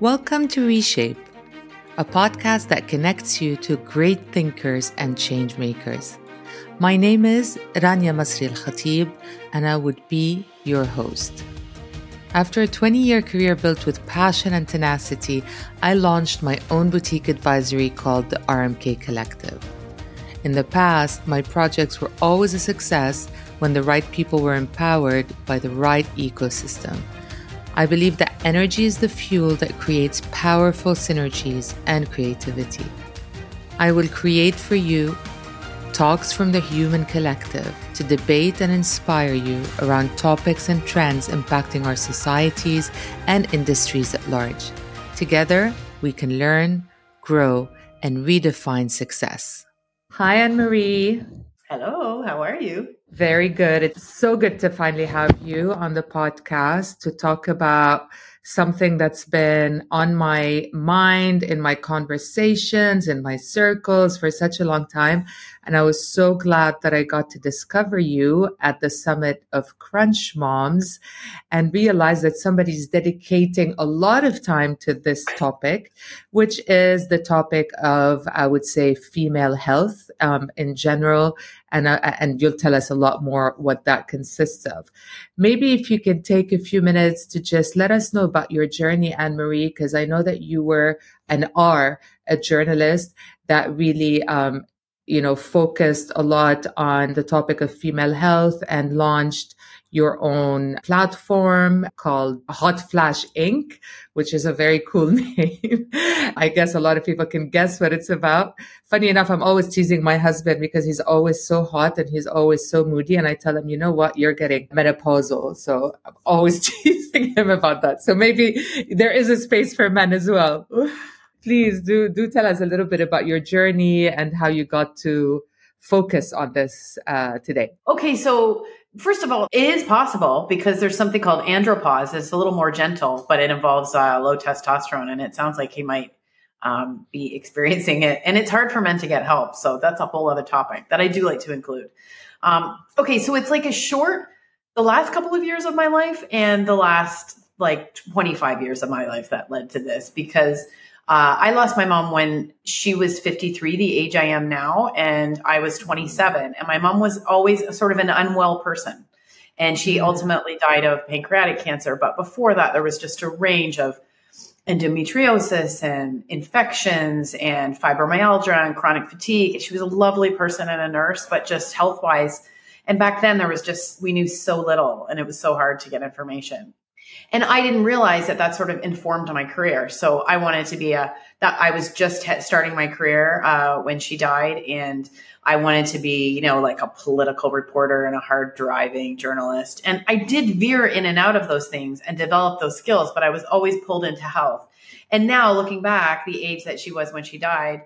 Welcome to Reshape, a podcast that connects you to great thinkers and change makers. My name is Rania Masri Al Khatib, and I would be your host. After a 20 year career built with passion and tenacity, I launched my own boutique advisory called the RMK Collective. In the past, my projects were always a success when the right people were empowered by the right ecosystem. I believe that energy is the fuel that creates powerful synergies and creativity. I will create for you talks from the human collective to debate and inspire you around topics and trends impacting our societies and industries at large. Together, we can learn, grow, and redefine success. Hi, Ann Marie. Hello, how are you? Very good. It's so good to finally have you on the podcast to talk about something that's been on my mind in my conversations, in my circles for such a long time. And I was so glad that I got to discover you at the summit of Crunch Moms and realize that somebody's dedicating a lot of time to this topic, which is the topic of, I would say, female health um, in general. And, uh, and you'll tell us a lot more what that consists of. Maybe if you can take a few minutes to just let us know about your journey, Ann Marie, because I know that you were and are a journalist that really um, you know, focused a lot on the topic of female health and launched your own platform called Hot Flash Inc., which is a very cool name. I guess a lot of people can guess what it's about. Funny enough, I'm always teasing my husband because he's always so hot and he's always so moody. And I tell him, you know what? You're getting menopausal. So I'm always teasing him about that. So maybe there is a space for men as well please do do tell us a little bit about your journey and how you got to focus on this uh, today. Okay, so first of all, it is possible because there's something called andropause. It's a little more gentle, but it involves uh, low testosterone, and it sounds like he might um, be experiencing it. And it's hard for men to get help, so that's a whole other topic that I do like to include. Um, okay, so it's like a short, the last couple of years of my life and the last like 25 years of my life that led to this because uh, I lost my mom when she was 53, the age I am now, and I was 27. And my mom was always sort of an unwell person. And she mm-hmm. ultimately died of pancreatic cancer. But before that, there was just a range of endometriosis and infections and fibromyalgia and chronic fatigue. She was a lovely person and a nurse, but just health wise. And back then, there was just, we knew so little and it was so hard to get information. And I didn't realize that that sort of informed my career. So I wanted to be a, that I was just starting my career uh, when she died. And I wanted to be, you know, like a political reporter and a hard driving journalist. And I did veer in and out of those things and develop those skills, but I was always pulled into health. And now looking back, the age that she was when she died,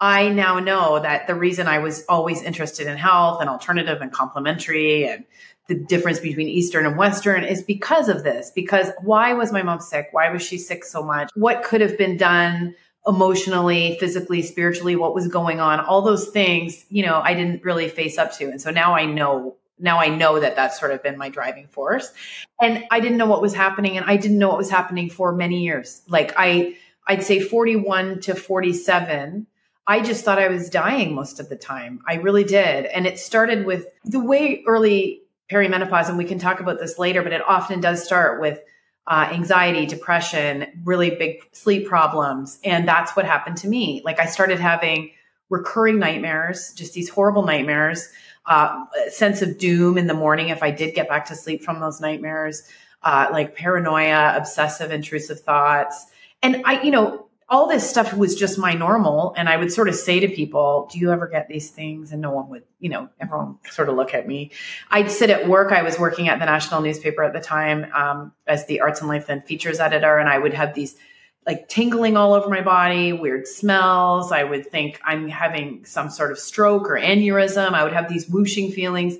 I now know that the reason I was always interested in health and alternative and complementary and the difference between Eastern and Western is because of this. Because why was my mom sick? Why was she sick so much? What could have been done emotionally, physically, spiritually? What was going on? All those things, you know, I didn't really face up to. And so now I know. Now I know that that's sort of been my driving force. And I didn't know what was happening. And I didn't know what was happening for many years. Like I, I'd say 41 to 47 I just thought I was dying most of the time. I really did. And it started with the way early perimenopause, and we can talk about this later, but it often does start with uh, anxiety, depression, really big sleep problems. And that's what happened to me. Like I started having recurring nightmares, just these horrible nightmares, uh, sense of doom in the morning if I did get back to sleep from those nightmares, uh, like paranoia, obsessive, intrusive thoughts. And I, you know, all this stuff was just my normal. And I would sort of say to people, Do you ever get these things? And no one would, you know, everyone sort of look at me. I'd sit at work. I was working at the national newspaper at the time um, as the arts and life and features editor. And I would have these like tingling all over my body, weird smells. I would think I'm having some sort of stroke or aneurysm. I would have these whooshing feelings,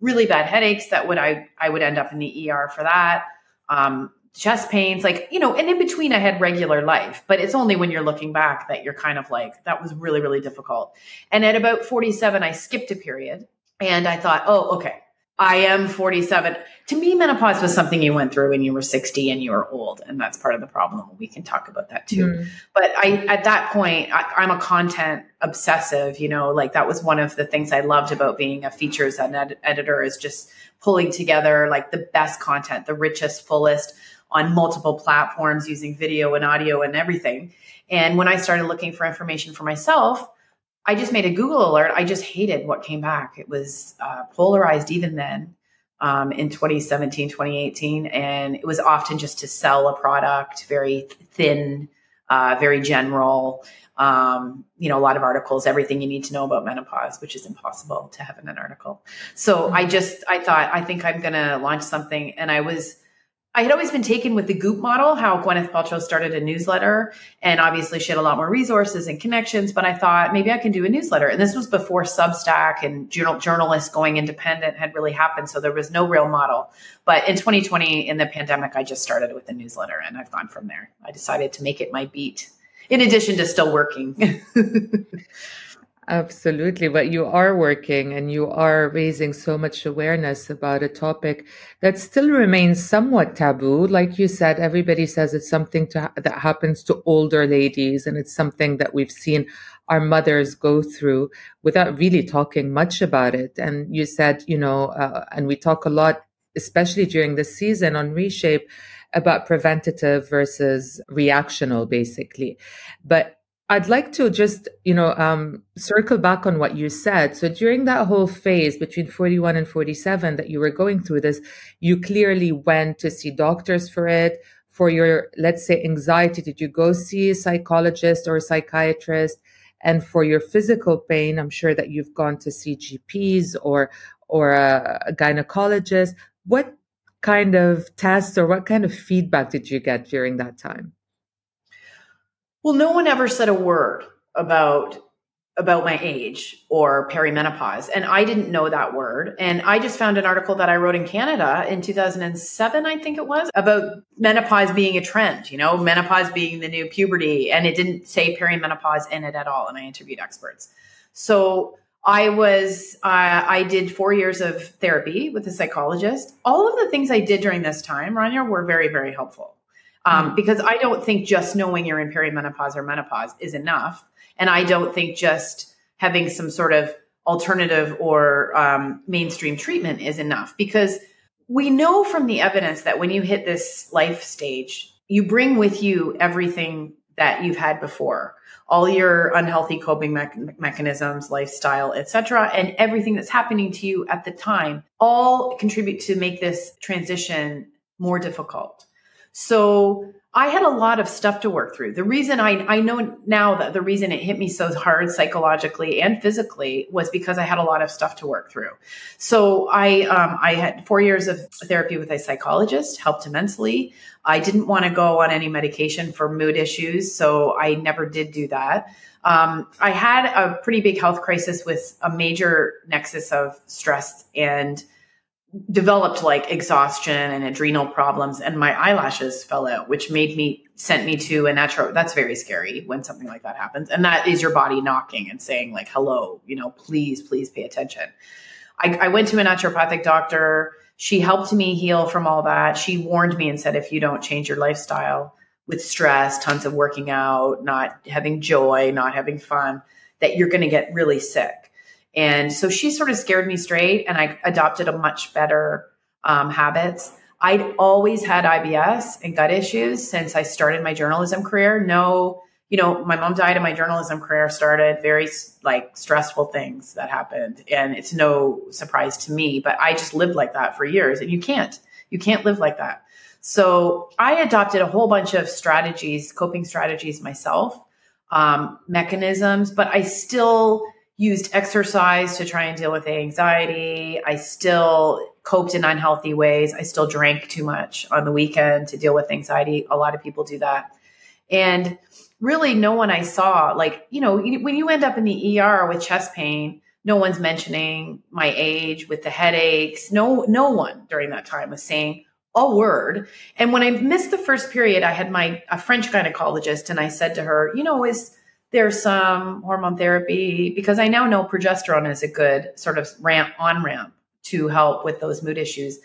really bad headaches that would I I would end up in the ER for that. Um, chest pains, like, you know, and in between I had regular life, but it's only when you're looking back that you're kind of like, that was really, really difficult. And at about 47, I skipped a period and I thought, oh, okay, I am 47. To me, menopause was something you went through when you were 60 and you were old. And that's part of the problem. We can talk about that too. Mm. But I, at that point, I, I'm a content obsessive, you know, like that was one of the things I loved about being a features ed- editor is just pulling together like the best content, the richest, fullest on multiple platforms using video and audio and everything. And when I started looking for information for myself, I just made a Google alert. I just hated what came back. It was uh, polarized even then um, in 2017, 2018. And it was often just to sell a product, very thin, uh, very general. Um, you know, a lot of articles, everything you need to know about menopause, which is impossible to have in an article. So I just, I thought, I think I'm going to launch something. And I was, I had always been taken with the Goop model, how Gwyneth Paltrow started a newsletter. And obviously, she had a lot more resources and connections. But I thought maybe I can do a newsletter. And this was before Substack and journal, journalists going independent had really happened. So there was no real model. But in 2020, in the pandemic, I just started with a newsletter and I've gone from there. I decided to make it my beat, in addition to still working. Absolutely. But you are working and you are raising so much awareness about a topic that still remains somewhat taboo. Like you said, everybody says it's something to, that happens to older ladies and it's something that we've seen our mothers go through without really talking much about it. And you said, you know, uh, and we talk a lot, especially during the season on Reshape about preventative versus reactional, basically. But I'd like to just, you know, um, circle back on what you said. So during that whole phase between 41 and 47 that you were going through this, you clearly went to see doctors for it. For your, let's say, anxiety, did you go see a psychologist or a psychiatrist? And for your physical pain, I'm sure that you've gone to see GPs or or a, a gynecologist. What kind of tests or what kind of feedback did you get during that time? Well, no one ever said a word about about my age or perimenopause and I didn't know that word and I just found an article that I wrote in Canada in 2007 I think it was about menopause being a trend, you know, menopause being the new puberty and it didn't say perimenopause in it at all and I interviewed experts. So I was, uh, I did four years of therapy with a psychologist. All of the things I did during this time, Rania, were very, very helpful um, mm-hmm. because I don't think just knowing you're in perimenopause or menopause is enough. And I don't think just having some sort of alternative or um, mainstream treatment is enough because we know from the evidence that when you hit this life stage, you bring with you everything that you've had before all your unhealthy coping me- mechanisms lifestyle etc and everything that's happening to you at the time all contribute to make this transition more difficult so I had a lot of stuff to work through. The reason I, I know now that the reason it hit me so hard psychologically and physically was because I had a lot of stuff to work through. So I, um, I had four years of therapy with a psychologist, helped immensely. I didn't want to go on any medication for mood issues, so I never did do that. Um, I had a pretty big health crisis with a major nexus of stress and developed like exhaustion and adrenal problems and my eyelashes fell out which made me sent me to a natural that's very scary when something like that happens and that is your body knocking and saying like hello you know please please pay attention. I, I went to a naturopathic doctor. She helped me heal from all that. She warned me and said if you don't change your lifestyle with stress tons of working out not having joy not having fun that you're going to get really sick and so she sort of scared me straight, and I adopted a much better um, habits. I'd always had IBS and gut issues since I started my journalism career. No, you know, my mom died and my journalism career started. Very like stressful things that happened, and it's no surprise to me. But I just lived like that for years, and you can't, you can't live like that. So I adopted a whole bunch of strategies, coping strategies myself, um, mechanisms, but I still used exercise to try and deal with anxiety. I still coped in unhealthy ways. I still drank too much on the weekend to deal with anxiety. A lot of people do that. And really, no one I saw, like, you know, when you end up in the ER with chest pain, no one's mentioning my age with the headaches. No, no one during that time was saying a word. And when I missed the first period, I had my a French gynecologist, and I said to her, you know, is there's some hormone therapy because I now know progesterone is a good sort of ramp on ramp to help with those mood issues.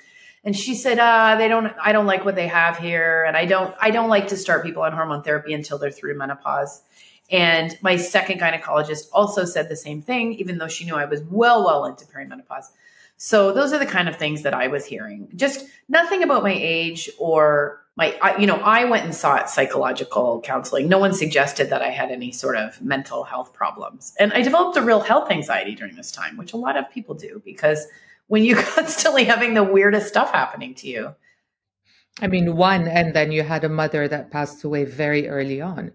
And she said, uh, they don't, I don't like what they have here. And I don't, I don't like to start people on hormone therapy until they're through menopause. And my second gynecologist also said the same thing, even though she knew I was well, well into perimenopause. So those are the kind of things that I was hearing. Just nothing about my age or my, I, you know, I went and sought psychological counseling. No one suggested that I had any sort of mental health problems. And I developed a real health anxiety during this time, which a lot of people do because when you're constantly having the weirdest stuff happening to you. I mean, one, and then you had a mother that passed away very early on.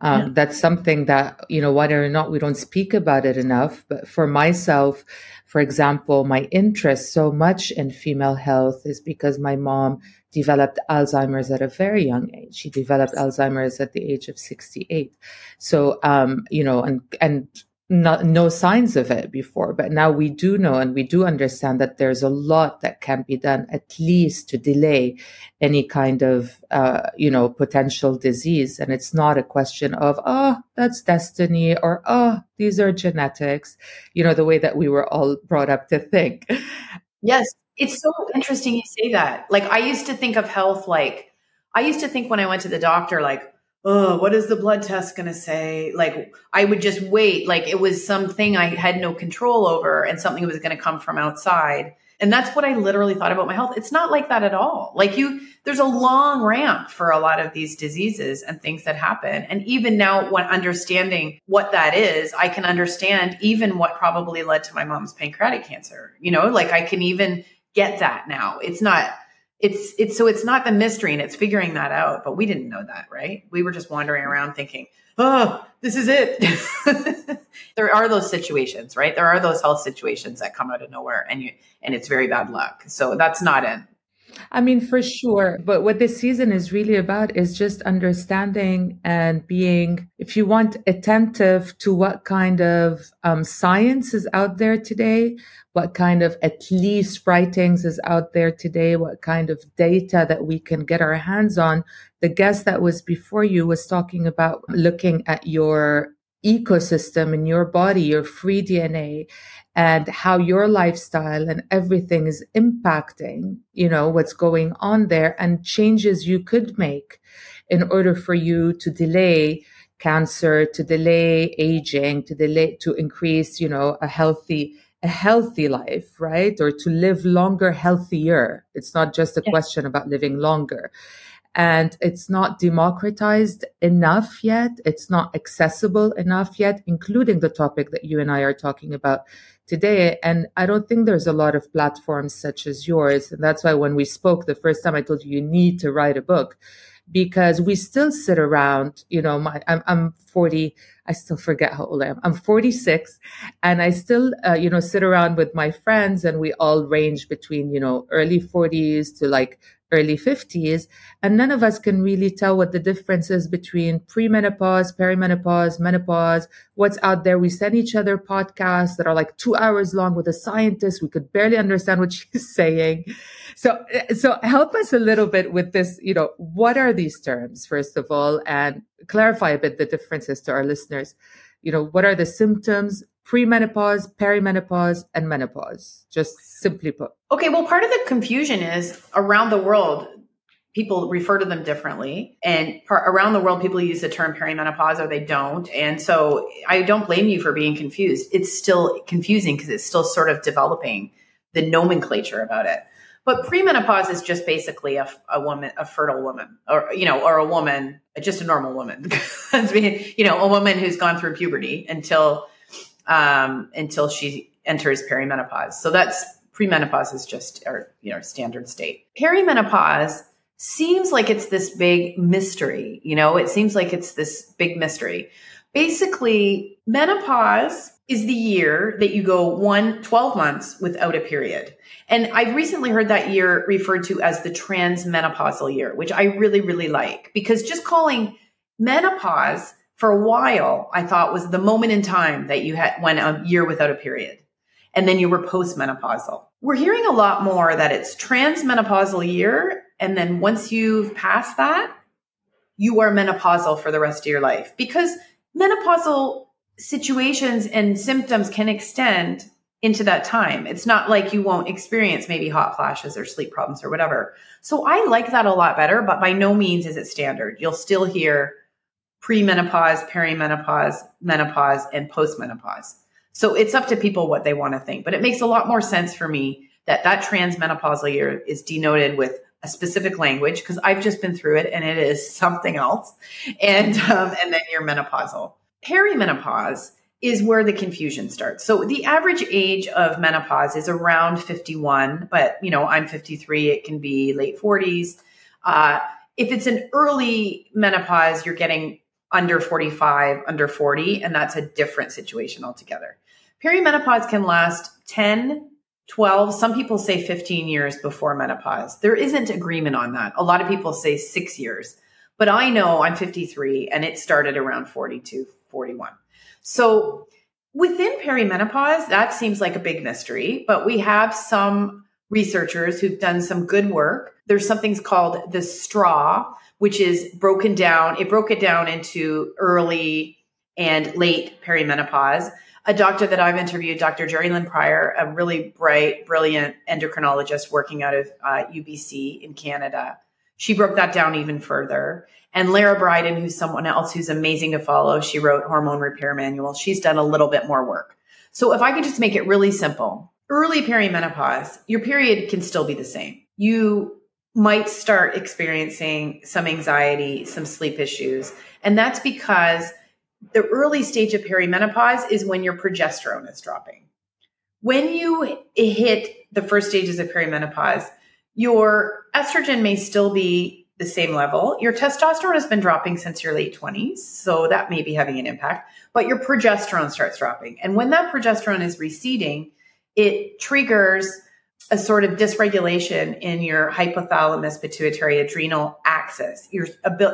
Um, yeah. That's something that, you know, whether or not we don't speak about it enough, but for myself, for example, my interest so much in female health is because my mom developed Alzheimer's at a very young age. She developed Alzheimer's at the age of 68. So, um, you know, and, and not, no signs of it before, but now we do know and we do understand that there's a lot that can be done at least to delay any kind of, uh, you know, potential disease. And it's not a question of, oh, that's destiny or, oh, these are genetics, you know, the way that we were all brought up to think. Yes. It's so interesting you say that. Like I used to think of health like, I used to think when I went to the doctor, like, oh, what is the blood test going to say? Like, I would just wait. Like, it was something I had no control over and something was going to come from outside. And that's what I literally thought about my health. It's not like that at all. Like, you, there's a long ramp for a lot of these diseases and things that happen. And even now, when understanding what that is, I can understand even what probably led to my mom's pancreatic cancer. You know, like I can even get that now. It's not, it's it's so it's not the mystery and it's figuring that out but we didn't know that right? We were just wandering around thinking oh this is it. There are those situations right? There are those health situations that come out of nowhere and you and it's very bad luck. So that's not it I mean, for sure. But what this season is really about is just understanding and being, if you want, attentive to what kind of um, science is out there today, what kind of at least writings is out there today, what kind of data that we can get our hands on. The guest that was before you was talking about looking at your ecosystem in your body, your free DNA, and how your lifestyle and everything is impacting, you know, what's going on there and changes you could make in order for you to delay cancer, to delay aging, to delay, to increase, you know, a healthy, a healthy life, right? Or to live longer, healthier. It's not just a yeah. question about living longer and it's not democratized enough yet. It's not accessible enough yet, including the topic that you and I are talking about today. And I don't think there's a lot of platforms such as yours. And that's why when we spoke the first time, I told you you need to write a book because we still sit around, you know, my, I'm, I'm 40. I still forget how old I am. I'm 46 and I still, uh, you know, sit around with my friends and we all range between, you know, early 40s to like early 50s and none of us can really tell what the difference is between premenopause perimenopause menopause what's out there. We send each other podcasts that are like two hours long with a scientist. We could barely understand what she's saying. So so help us a little bit with this you know what are these terms first of all and clarify a bit the differences to our listeners. You know what are the symptoms premenopause, perimenopause, and menopause, just simply put. Okay, well, part of the confusion is around the world, people refer to them differently. And par- around the world, people use the term perimenopause or they don't. And so I don't blame you for being confused. It's still confusing because it's still sort of developing the nomenclature about it. But premenopause is just basically a, a woman, a fertile woman, or you know, or a woman, just a normal woman. you know, a woman who's gone through puberty until um, until she enters perimenopause. So that's premenopause is just our you know standard state. Perimenopause seems like it's this big mystery. You know, it seems like it's this big mystery. Basically, menopause is the year that you go one 12 months without a period. And I've recently heard that year referred to as the transmenopausal year, which I really, really like because just calling menopause for a while, I thought was the moment in time that you had went a year without a period. And then you were postmenopausal. We're hearing a lot more that it's transmenopausal year. And then once you've passed that, you are menopausal for the rest of your life because menopausal situations and symptoms can extend into that time. It's not like you won't experience maybe hot flashes or sleep problems or whatever. So I like that a lot better, but by no means is it standard. You'll still hear premenopause, perimenopause, menopause, and postmenopause. So it's up to people what they want to think. But it makes a lot more sense for me that that transmenopausal year is denoted with a specific language because I've just been through it and it is something else. And um, and then you're menopausal. Perimenopause is where the confusion starts. So the average age of menopause is around 51, but you know, I'm 53, it can be late 40s. Uh, if it's an early menopause, you're getting under 45, under 40, and that's a different situation altogether. Perimenopause can last 10, 12, some people say 15 years before menopause. There isn't agreement on that. A lot of people say six years, but I know I'm 53 and it started around 42, 41. So within perimenopause, that seems like a big mystery, but we have some researchers who've done some good work. There's something called the STRAW, which is broken down. It broke it down into early and late perimenopause. A doctor that I've interviewed, Dr. Jerilynn Prior, a really bright, brilliant endocrinologist working out of uh, UBC in Canada. She broke that down even further. And Lara Briden, who's someone else who's amazing to follow, she wrote Hormone Repair Manual. She's done a little bit more work. So if I could just make it really simple, early perimenopause, your period can still be the same. You might start experiencing some anxiety, some sleep issues. And that's because the early stage of perimenopause is when your progesterone is dropping. When you hit the first stages of perimenopause, your estrogen may still be the same level. Your testosterone has been dropping since your late 20s, so that may be having an impact, but your progesterone starts dropping. And when that progesterone is receding, it triggers a sort of dysregulation in your hypothalamus pituitary adrenal axis, your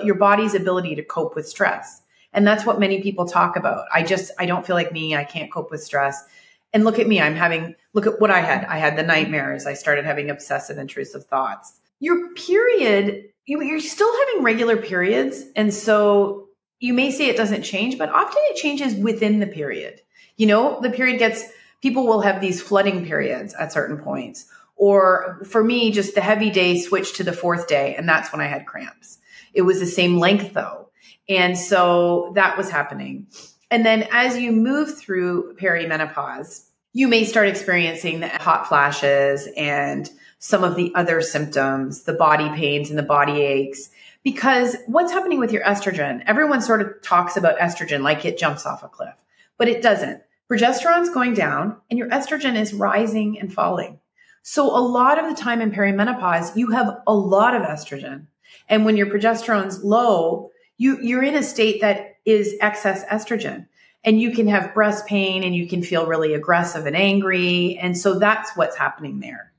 your body's ability to cope with stress. And that's what many people talk about. I just I don't feel like me, I can't cope with stress. And look at me, I'm having look at what I had. I had the nightmares. I started having obsessive intrusive thoughts. Your period you, you're still having regular periods. And so you may say it doesn't change, but often it changes within the period. You know, the period gets, people will have these flooding periods at certain points. Or for me, just the heavy day switched to the fourth day. And that's when I had cramps. It was the same length though. And so that was happening. And then as you move through perimenopause, you may start experiencing the hot flashes and some of the other symptoms, the body pains and the body aches. Because what's happening with your estrogen? Everyone sort of talks about estrogen like it jumps off a cliff, but it doesn't. Progesterone's going down and your estrogen is rising and falling. So a lot of the time in perimenopause, you have a lot of estrogen. And when your progesterone's low, you, you're in a state that is excess estrogen and you can have breast pain and you can feel really aggressive and angry. And so that's what's happening there.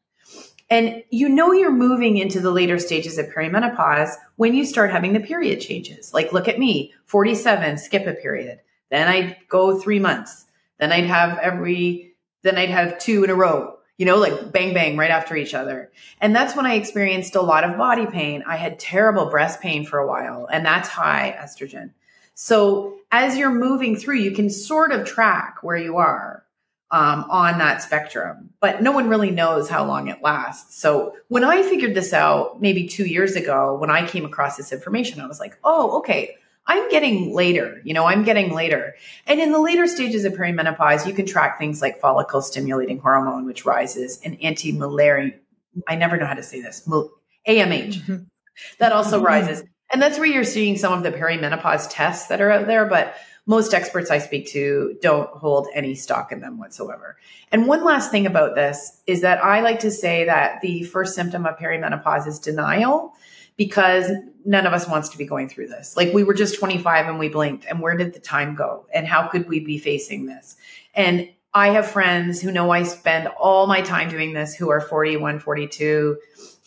And you know you're moving into the later stages of perimenopause when you start having the period changes. Like, look at me, 47, skip a period. Then I'd go three months. Then I'd have every, then I'd have two in a row, you know, like bang, bang right after each other. And that's when I experienced a lot of body pain. I had terrible breast pain for a while, and that's high estrogen. So as you're moving through, you can sort of track where you are um, on that spectrum, but no one really knows how long it lasts. So when I figured this out maybe two years ago, when I came across this information, I was like, oh, okay, I'm getting later, you know, I'm getting later. And in the later stages of perimenopause, you can track things like follicle stimulating hormone, which rises, and anti malaria. I never know how to say this, AMH, mm-hmm. that also mm-hmm. rises. And that's where you're seeing some of the perimenopause tests that are out there. But most experts I speak to don't hold any stock in them whatsoever. And one last thing about this is that I like to say that the first symptom of perimenopause is denial because none of us wants to be going through this. Like we were just 25 and we blinked and where did the time go? And how could we be facing this? And I have friends who know I spend all my time doing this who are 41, 42,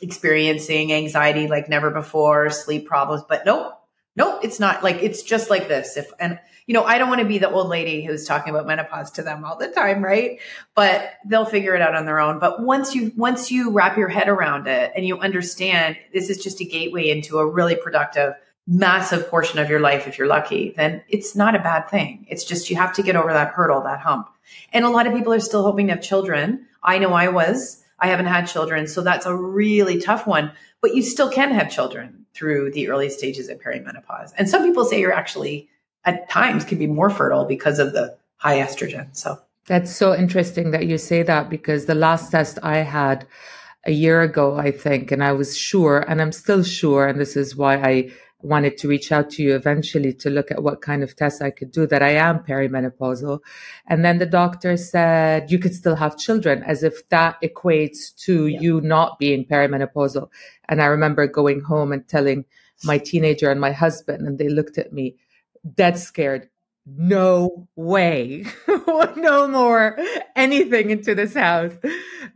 experiencing anxiety like never before, sleep problems, but nope, nope, it's not like it's just like this. If and you know, I don't want to be the old lady who's talking about menopause to them all the time, right? But they'll figure it out on their own. But once you once you wrap your head around it and you understand this is just a gateway into a really productive massive portion of your life if you're lucky, then it's not a bad thing. It's just you have to get over that hurdle, that hump. And a lot of people are still hoping to have children. I know I was. I haven't had children, so that's a really tough one. But you still can have children through the early stages of perimenopause. And some people say you're actually at times can be more fertile because of the high estrogen. So that's so interesting that you say that because the last test I had a year ago, I think, and I was sure, and I'm still sure, and this is why I wanted to reach out to you eventually to look at what kind of tests I could do that I am perimenopausal. And then the doctor said, you could still have children as if that equates to yeah. you not being perimenopausal. And I remember going home and telling my teenager and my husband, and they looked at me dead scared no way, no more anything into this house.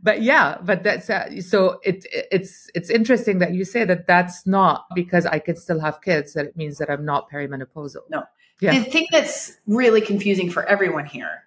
But yeah, but that's uh, so it it's it's interesting that you say that that's not because I can still have kids that it means that I'm not perimenopausal. No. Yeah. The thing that's really confusing for everyone here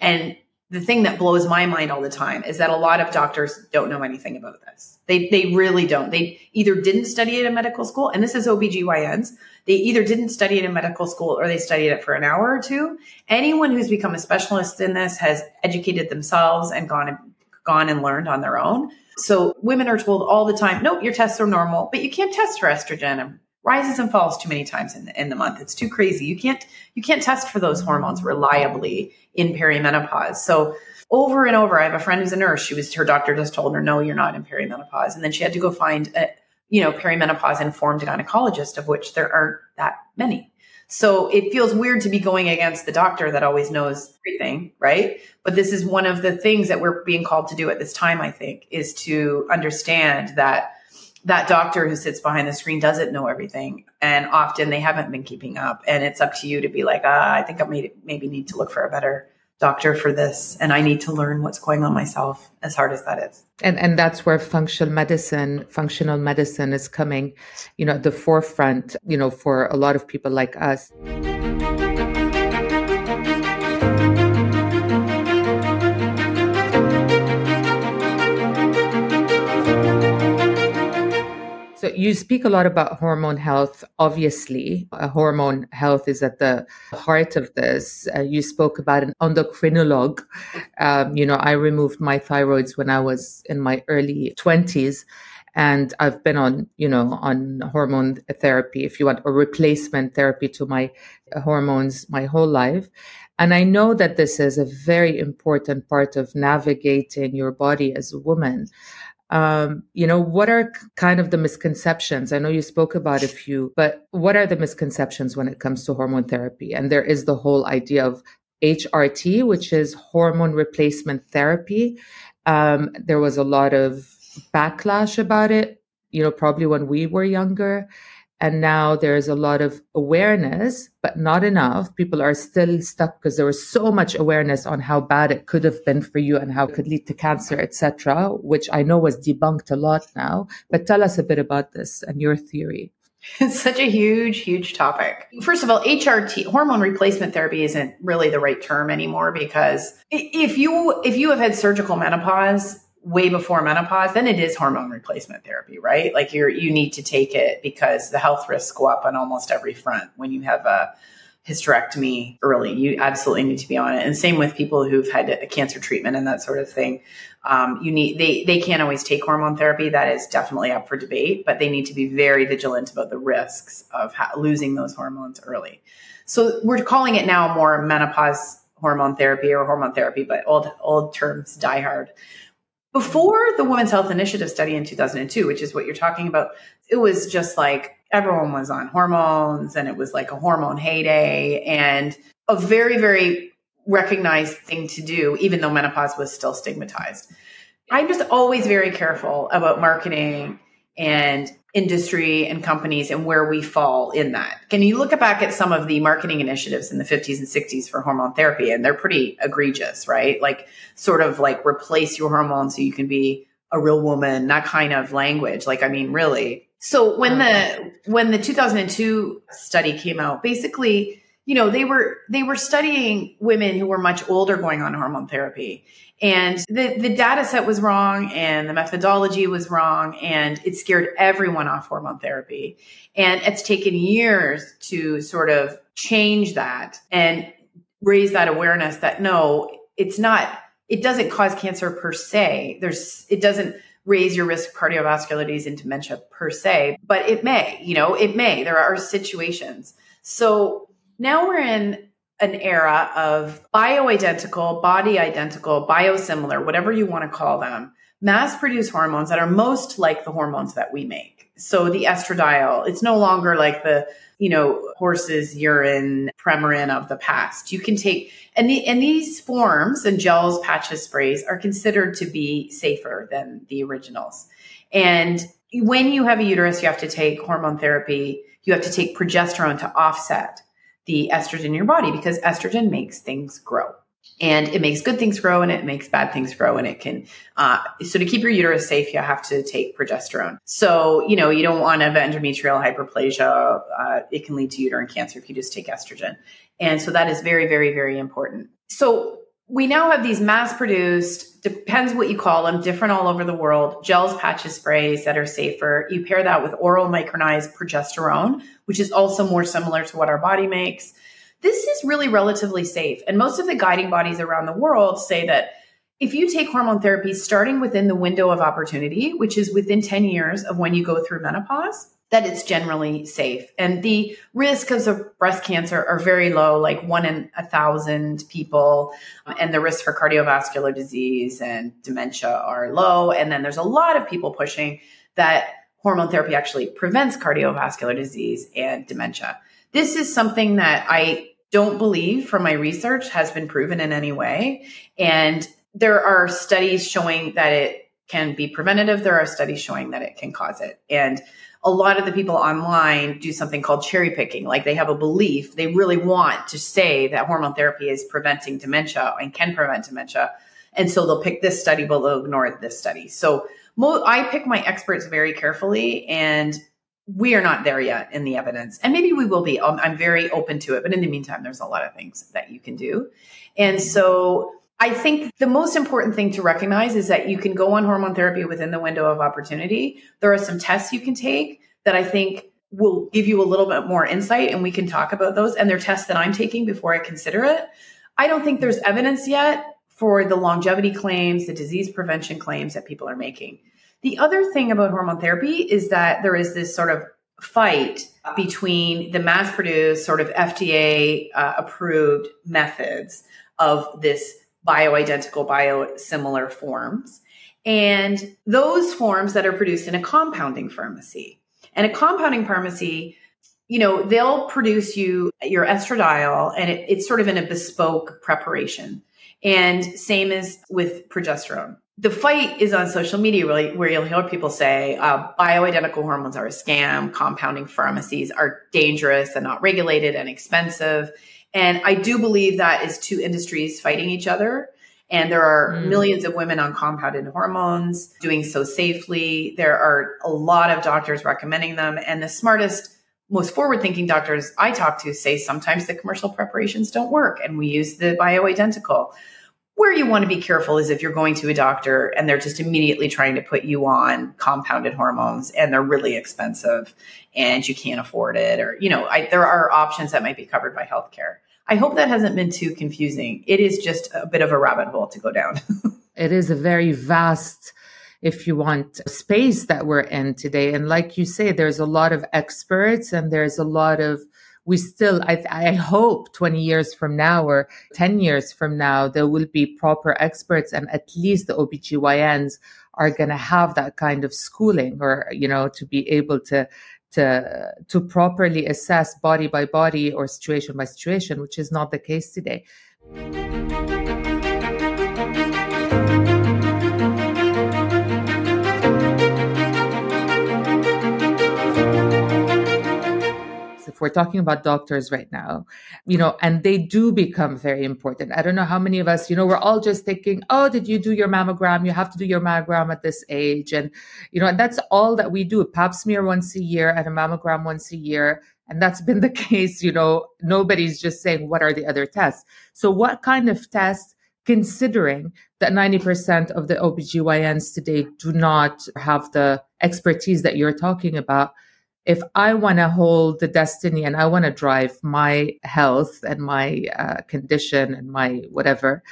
and the thing that blows my mind all the time is that a lot of doctors don't know anything about this. They they really don't. They either didn't study it in medical school, and this is OBGYNs. They either didn't study it in medical school or they studied it for an hour or two. Anyone who's become a specialist in this has educated themselves and gone and gone and learned on their own. So women are told all the time, nope, your tests are normal, but you can't test for estrogen rises and falls too many times in the, in the month. It's too crazy. You can't you can't test for those hormones reliably in perimenopause. So over and over, I have a friend who's a nurse. She was her doctor just told her, no, you're not in perimenopause, and then she had to go find a you know perimenopause informed gynecologist, of which there aren't that many. So it feels weird to be going against the doctor that always knows everything, right? But this is one of the things that we're being called to do at this time, I think, is to understand that that doctor who sits behind the screen doesn't know everything. And often they haven't been keeping up. And it's up to you to be like, ah, I think I may, maybe need to look for a better doctor for this and I need to learn what's going on myself as hard as that is. And and that's where functional medicine, functional medicine is coming, you know, the forefront, you know, for a lot of people like us. So you speak a lot about hormone health. Obviously, uh, hormone health is at the heart of this. Uh, you spoke about an endocrinologue. Um, you know, I removed my thyroids when I was in my early twenties, and I've been on, you know, on hormone therapy, if you want, or replacement therapy to my hormones my whole life. And I know that this is a very important part of navigating your body as a woman um, you know, what are kind of the misconceptions? I know you spoke about a few, but what are the misconceptions when it comes to hormone therapy? And there is the whole idea of HRT, which is hormone replacement therapy. Um, there was a lot of backlash about it, you know, probably when we were younger. And now there's a lot of awareness, but not enough. People are still stuck because there was so much awareness on how bad it could have been for you and how it could lead to cancer, etc., which I know was debunked a lot now. But tell us a bit about this and your theory. It's such a huge, huge topic. First of all, HRT, hormone replacement therapy isn't really the right term anymore because if you if you have had surgical menopause, way before menopause, then it is hormone replacement therapy, right? Like you're you need to take it because the health risks go up on almost every front when you have a hysterectomy early. You absolutely need to be on it. And same with people who've had a cancer treatment and that sort of thing. Um, you need they they can't always take hormone therapy. That is definitely up for debate, but they need to be very vigilant about the risks of ha- losing those hormones early. So we're calling it now more menopause hormone therapy or hormone therapy, but old old terms die hard. Before the Women's Health Initiative study in 2002, which is what you're talking about, it was just like everyone was on hormones and it was like a hormone heyday and a very, very recognized thing to do, even though menopause was still stigmatized. I'm just always very careful about marketing and industry and companies and where we fall in that. Can you look back at some of the marketing initiatives in the 50s and 60s for hormone therapy and they're pretty egregious, right? Like sort of like replace your hormones so you can be a real woman, that kind of language. Like I mean really. So when um, the when the 2002 study came out, basically you know, they were they were studying women who were much older going on hormone therapy. And the, the data set was wrong and the methodology was wrong and it scared everyone off hormone therapy. And it's taken years to sort of change that and raise that awareness that no, it's not, it doesn't cause cancer per se. There's, it doesn't raise your risk of cardiovascular disease and dementia per se, but it may, you know, it may. There are situations. So now we're in an era of bioidentical, body identical, biosimilar, whatever you want to call them, mass produced hormones that are most like the hormones that we make. So the estradiol, it's no longer like the, you know, horse's urine Premarin of the past. You can take, and, the, and these forms and gels, patches, sprays are considered to be safer than the originals. And when you have a uterus, you have to take hormone therapy. You have to take progesterone to offset the estrogen in your body because estrogen makes things grow. And it makes good things grow and it makes bad things grow and it can uh, so to keep your uterus safe you have to take progesterone. So you know you don't want to have endometrial hyperplasia uh, it can lead to uterine cancer if you just take estrogen. And so that is very very very important. So we now have these mass produced, depends what you call them, different all over the world, gels, patches, sprays that are safer. You pair that with oral micronized progesterone, which is also more similar to what our body makes. This is really relatively safe. And most of the guiding bodies around the world say that if you take hormone therapy starting within the window of opportunity, which is within 10 years of when you go through menopause, that it's generally safe. And the risks of breast cancer are very low, like one in a thousand people. And the risk for cardiovascular disease and dementia are low. And then there's a lot of people pushing that hormone therapy actually prevents cardiovascular disease and dementia. This is something that I don't believe from my research has been proven in any way. And there are studies showing that it can be preventative. There are studies showing that it can cause it. And a lot of the people online do something called cherry picking. Like they have a belief, they really want to say that hormone therapy is preventing dementia and can prevent dementia. And so they'll pick this study, but they'll ignore this study. So mo- I pick my experts very carefully and we are not there yet in the evidence. And maybe we will be. I'm, I'm very open to it. But in the meantime, there's a lot of things that you can do. And so I think the most important thing to recognize is that you can go on hormone therapy within the window of opportunity. There are some tests you can take that I think will give you a little bit more insight and we can talk about those. And they're tests that I'm taking before I consider it. I don't think there's evidence yet for the longevity claims, the disease prevention claims that people are making. The other thing about hormone therapy is that there is this sort of fight between the mass produced, sort of FDA uh, approved methods of this bioidentical, biosimilar forms. And those forms that are produced in a compounding pharmacy. And a compounding pharmacy, you know, they'll produce you your estradiol and it, it's sort of in a bespoke preparation. And same as with progesterone. The fight is on social media, really, where you'll hear people say uh, bioidentical hormones are a scam, compounding pharmacies are dangerous and not regulated and expensive. And I do believe that is two industries fighting each other. And there are mm. millions of women on compounded hormones doing so safely. There are a lot of doctors recommending them. And the smartest, most forward thinking doctors I talk to say sometimes the commercial preparations don't work and we use the bioidentical. Where you want to be careful is if you're going to a doctor and they're just immediately trying to put you on compounded hormones and they're really expensive and you can't afford it, or, you know, I, there are options that might be covered by healthcare. I hope that hasn't been too confusing. It is just a bit of a rabbit hole to go down. it is a very vast if you want space that we're in today and like you say there's a lot of experts and there's a lot of we still, I, I hope 20 years from now or 10 years from now, there will be proper experts and at least the OBGYNs are going to have that kind of schooling or, you know, to be able to, to, to properly assess body by body or situation by situation, which is not the case today. We're talking about doctors right now, you know, and they do become very important. I don't know how many of us, you know, we're all just thinking, oh, did you do your mammogram? You have to do your mammogram at this age. And, you know, and that's all that we do pap smear once a year and a mammogram once a year. And that's been the case, you know, nobody's just saying, what are the other tests? So what kind of tests, considering that 90% of the OBGYNs today do not have the expertise that you're talking about, if I want to hold the destiny and I want to drive my health and my uh, condition and my whatever,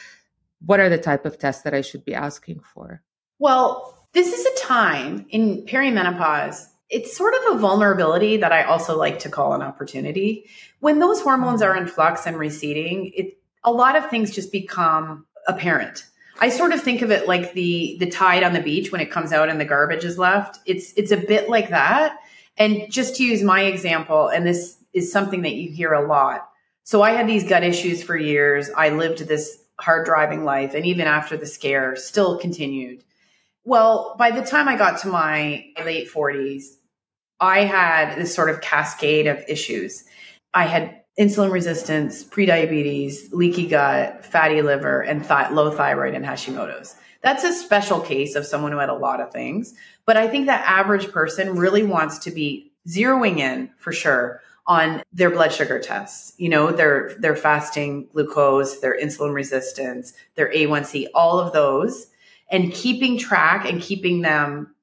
what are the type of tests that I should be asking for? Well, this is a time in perimenopause. It's sort of a vulnerability that I also like to call an opportunity. When those hormones are in flux and receding, it a lot of things just become apparent. I sort of think of it like the the tide on the beach when it comes out and the garbage is left. It's it's a bit like that and just to use my example, and this is something that you hear a lot. So I had these gut issues for years. I lived this hard driving life, and even after the scare, still continued. Well, by the time I got to my late 40s, I had this sort of cascade of issues. I had insulin resistance, prediabetes, leaky gut, fatty liver, and th- low thyroid and Hashimoto's. That's a special case of someone who had a lot of things. But I think that average person really wants to be zeroing in for sure on their blood sugar tests. You know, their their fasting glucose, their insulin resistance, their A1C, all of those and keeping track and keeping them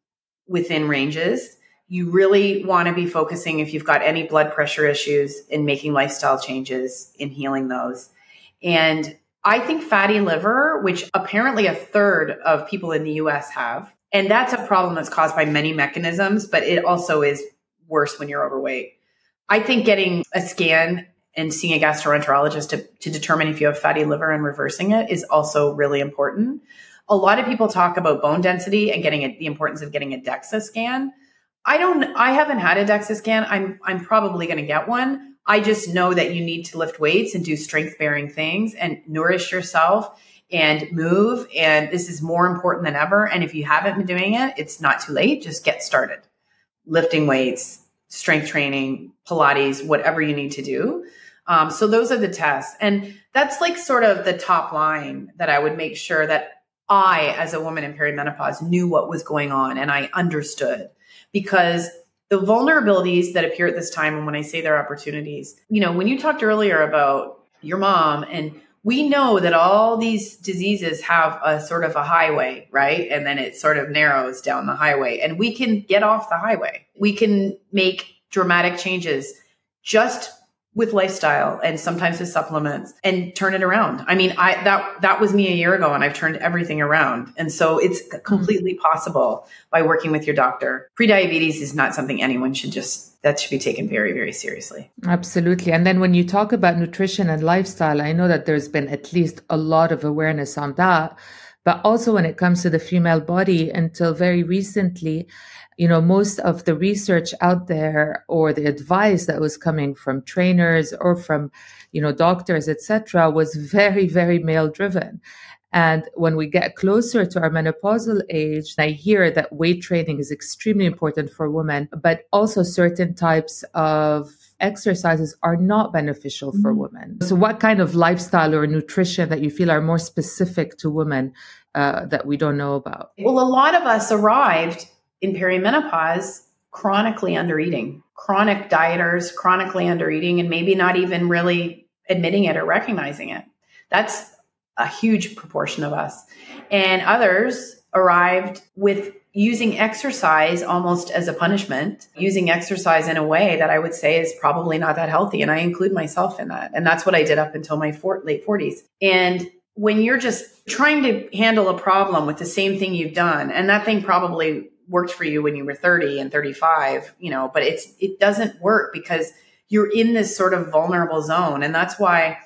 within ranges. You really want to be focusing if you've got any blood pressure issues in making lifestyle changes in healing those. And I think fatty liver, which apparently a third of people in the US have, and that's a problem that's caused by many mechanisms, but it also is worse when you're overweight. I think getting a scan and seeing a gastroenterologist to, to determine if you have fatty liver and reversing it is also really important. A lot of people talk about bone density and getting a, the importance of getting a DEXA scan. I don't, I haven't had a DEXA scan. I'm, I'm probably going to get one. I just know that you need to lift weights and do strength bearing things and nourish yourself and move. And this is more important than ever. And if you haven't been doing it, it's not too late. Just get started. Lifting weights, strength training, Pilates, whatever you need to do. Um, so those are the tests. And that's like sort of the top line that I would make sure that I, as a woman in perimenopause, knew what was going on and I understood because the vulnerabilities that appear at this time, and when I say they're opportunities, you know, when you talked earlier about your mom, and we know that all these diseases have a sort of a highway, right? And then it sort of narrows down the highway, and we can get off the highway. We can make dramatic changes just with lifestyle and sometimes with supplements and turn it around. I mean, I that that was me a year ago and I've turned everything around. And so it's mm-hmm. completely possible by working with your doctor. Prediabetes is not something anyone should just that should be taken very very seriously. Absolutely. And then when you talk about nutrition and lifestyle, I know that there's been at least a lot of awareness on that. But also when it comes to the female body until very recently, you know most of the research out there or the advice that was coming from trainers or from you know doctors etc was very very male driven. And when we get closer to our menopausal age i hear that weight training is extremely important for women but also certain types of exercises are not beneficial for mm-hmm. women. So what kind of lifestyle or nutrition that you feel are more specific to women uh, that we don't know about? Well a lot of us arrived in perimenopause chronically under eating, chronic dieters, chronically under eating, and maybe not even really admitting it or recognizing it. That's a huge proportion of us. And others arrived with using exercise almost as a punishment, using exercise in a way that I would say is probably not that healthy. And I include myself in that. And that's what I did up until my for- late 40s. And when you're just trying to handle a problem with the same thing you've done, and that thing probably worked for you when you were 30 and 35, you know, but it's it doesn't work because you're in this sort of vulnerable zone. And that's why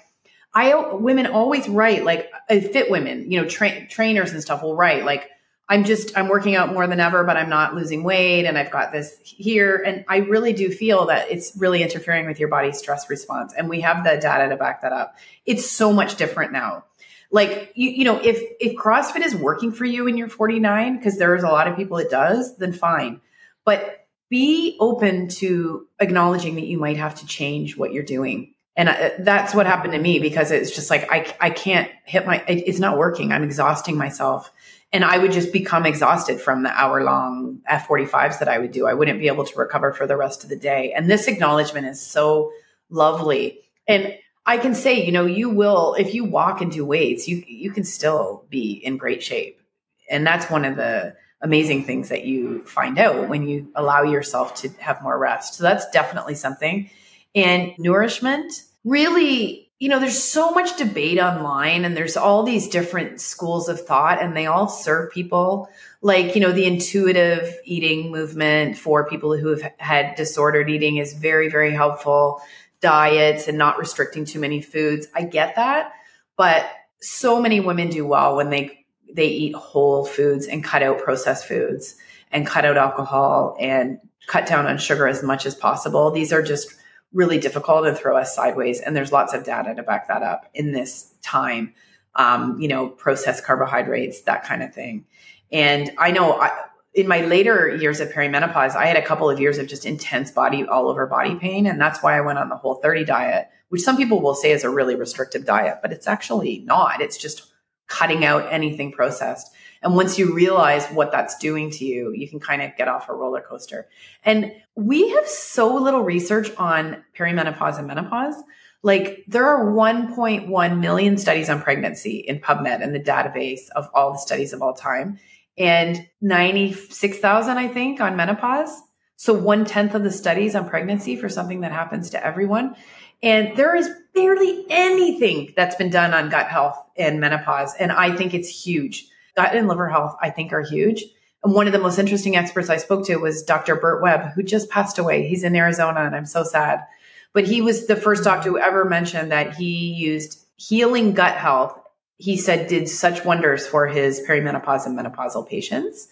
I women always write like uh, fit women, you know, tra- trainers and stuff will write like I'm just I'm working out more than ever but I'm not losing weight and I've got this here. And I really do feel that it's really interfering with your body's stress response and we have the data to back that up. It's so much different now like you, you know if if crossfit is working for you and you're 49 because there's a lot of people it does then fine but be open to acknowledging that you might have to change what you're doing and I, that's what happened to me because it's just like I, I can't hit my it, it's not working i'm exhausting myself and I would just become exhausted from the hour long F45s that I would do. I wouldn't be able to recover for the rest of the day. And this acknowledgement is so lovely. And I can say, you know, you will if you walk and do weights, you you can still be in great shape. And that's one of the amazing things that you find out when you allow yourself to have more rest. So that's definitely something. And nourishment, really, you know, there's so much debate online and there's all these different schools of thought and they all serve people. Like, you know, the intuitive eating movement for people who have had disordered eating is very, very helpful diets and not restricting too many foods. I get that, but so many women do well when they they eat whole foods and cut out processed foods and cut out alcohol and cut down on sugar as much as possible. These are just really difficult and throw us sideways. And there's lots of data to back that up in this time. Um, you know, processed carbohydrates, that kind of thing. And I know I, in my later years of perimenopause, I had a couple of years of just intense body, all over body pain. And that's why I went on the whole 30 diet, which some people will say is a really restrictive diet, but it's actually not. It's just cutting out anything processed. And once you realize what that's doing to you, you can kind of get off a roller coaster. And we have so little research on perimenopause and menopause. Like there are 1.1 million studies on pregnancy in PubMed and the database of all the studies of all time and 96,000, I think, on menopause. So one tenth of the studies on pregnancy for something that happens to everyone. And there is barely anything that's been done on gut health and menopause. And I think it's huge. Gut and liver health, I think, are huge. And one of the most interesting experts I spoke to was Dr. Burt Webb, who just passed away. He's in Arizona, and I'm so sad. But he was the first doctor who ever mentioned that he used healing gut health he said did such wonders for his perimenopause and menopausal patients.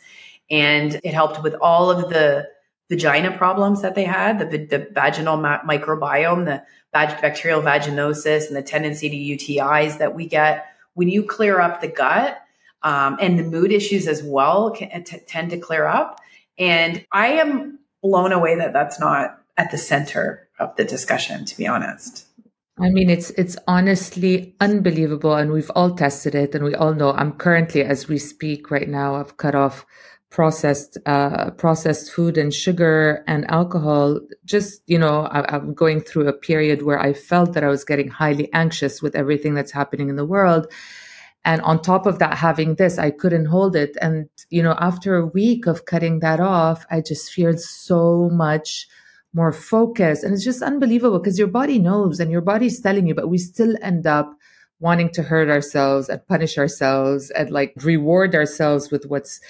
And it helped with all of the vagina problems that they had, the, the vaginal ma- microbiome, the vag- bacterial vaginosis, and the tendency to UTIs that we get. When you clear up the gut, um, and the mood issues as well can, t- tend to clear up. And I am blown away that that's not at the center of the discussion, to be honest. I mean, it's it's honestly unbelievable, and we've all tested it, and we all know. I'm currently, as we speak right now, I've cut off processed uh, processed food and sugar and alcohol. Just you know, I, I'm going through a period where I felt that I was getting highly anxious with everything that's happening in the world, and on top of that, having this, I couldn't hold it. And you know, after a week of cutting that off, I just feared so much more focused. And it's just unbelievable because your body knows and your body's telling you, but we still end up wanting to hurt ourselves and punish ourselves and like reward ourselves with what's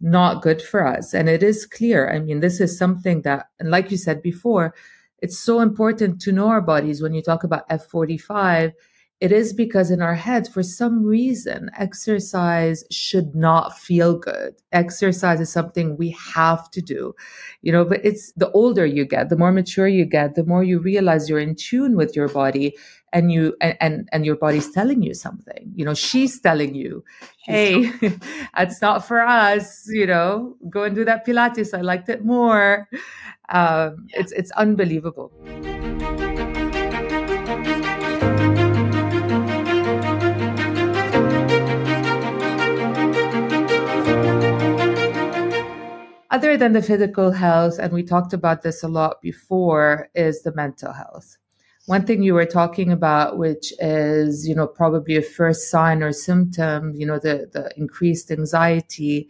not good for us. And it is clear. I mean, this is something that, and like you said before, it's so important to know our bodies when you talk about F45 it is because in our heads, for some reason, exercise should not feel good. Exercise is something we have to do, you know, but it's the older you get, the more mature you get, the more you realize you're in tune with your body and you, and, and, and your body's telling you something, you know, she's telling you, Hey, that's not for us, you know, go and do that Pilates. I liked it more. Um, yeah. it's, it's unbelievable. Other than the physical health, and we talked about this a lot before, is the mental health. One thing you were talking about, which is, you know, probably a first sign or symptom, you know, the, the increased anxiety.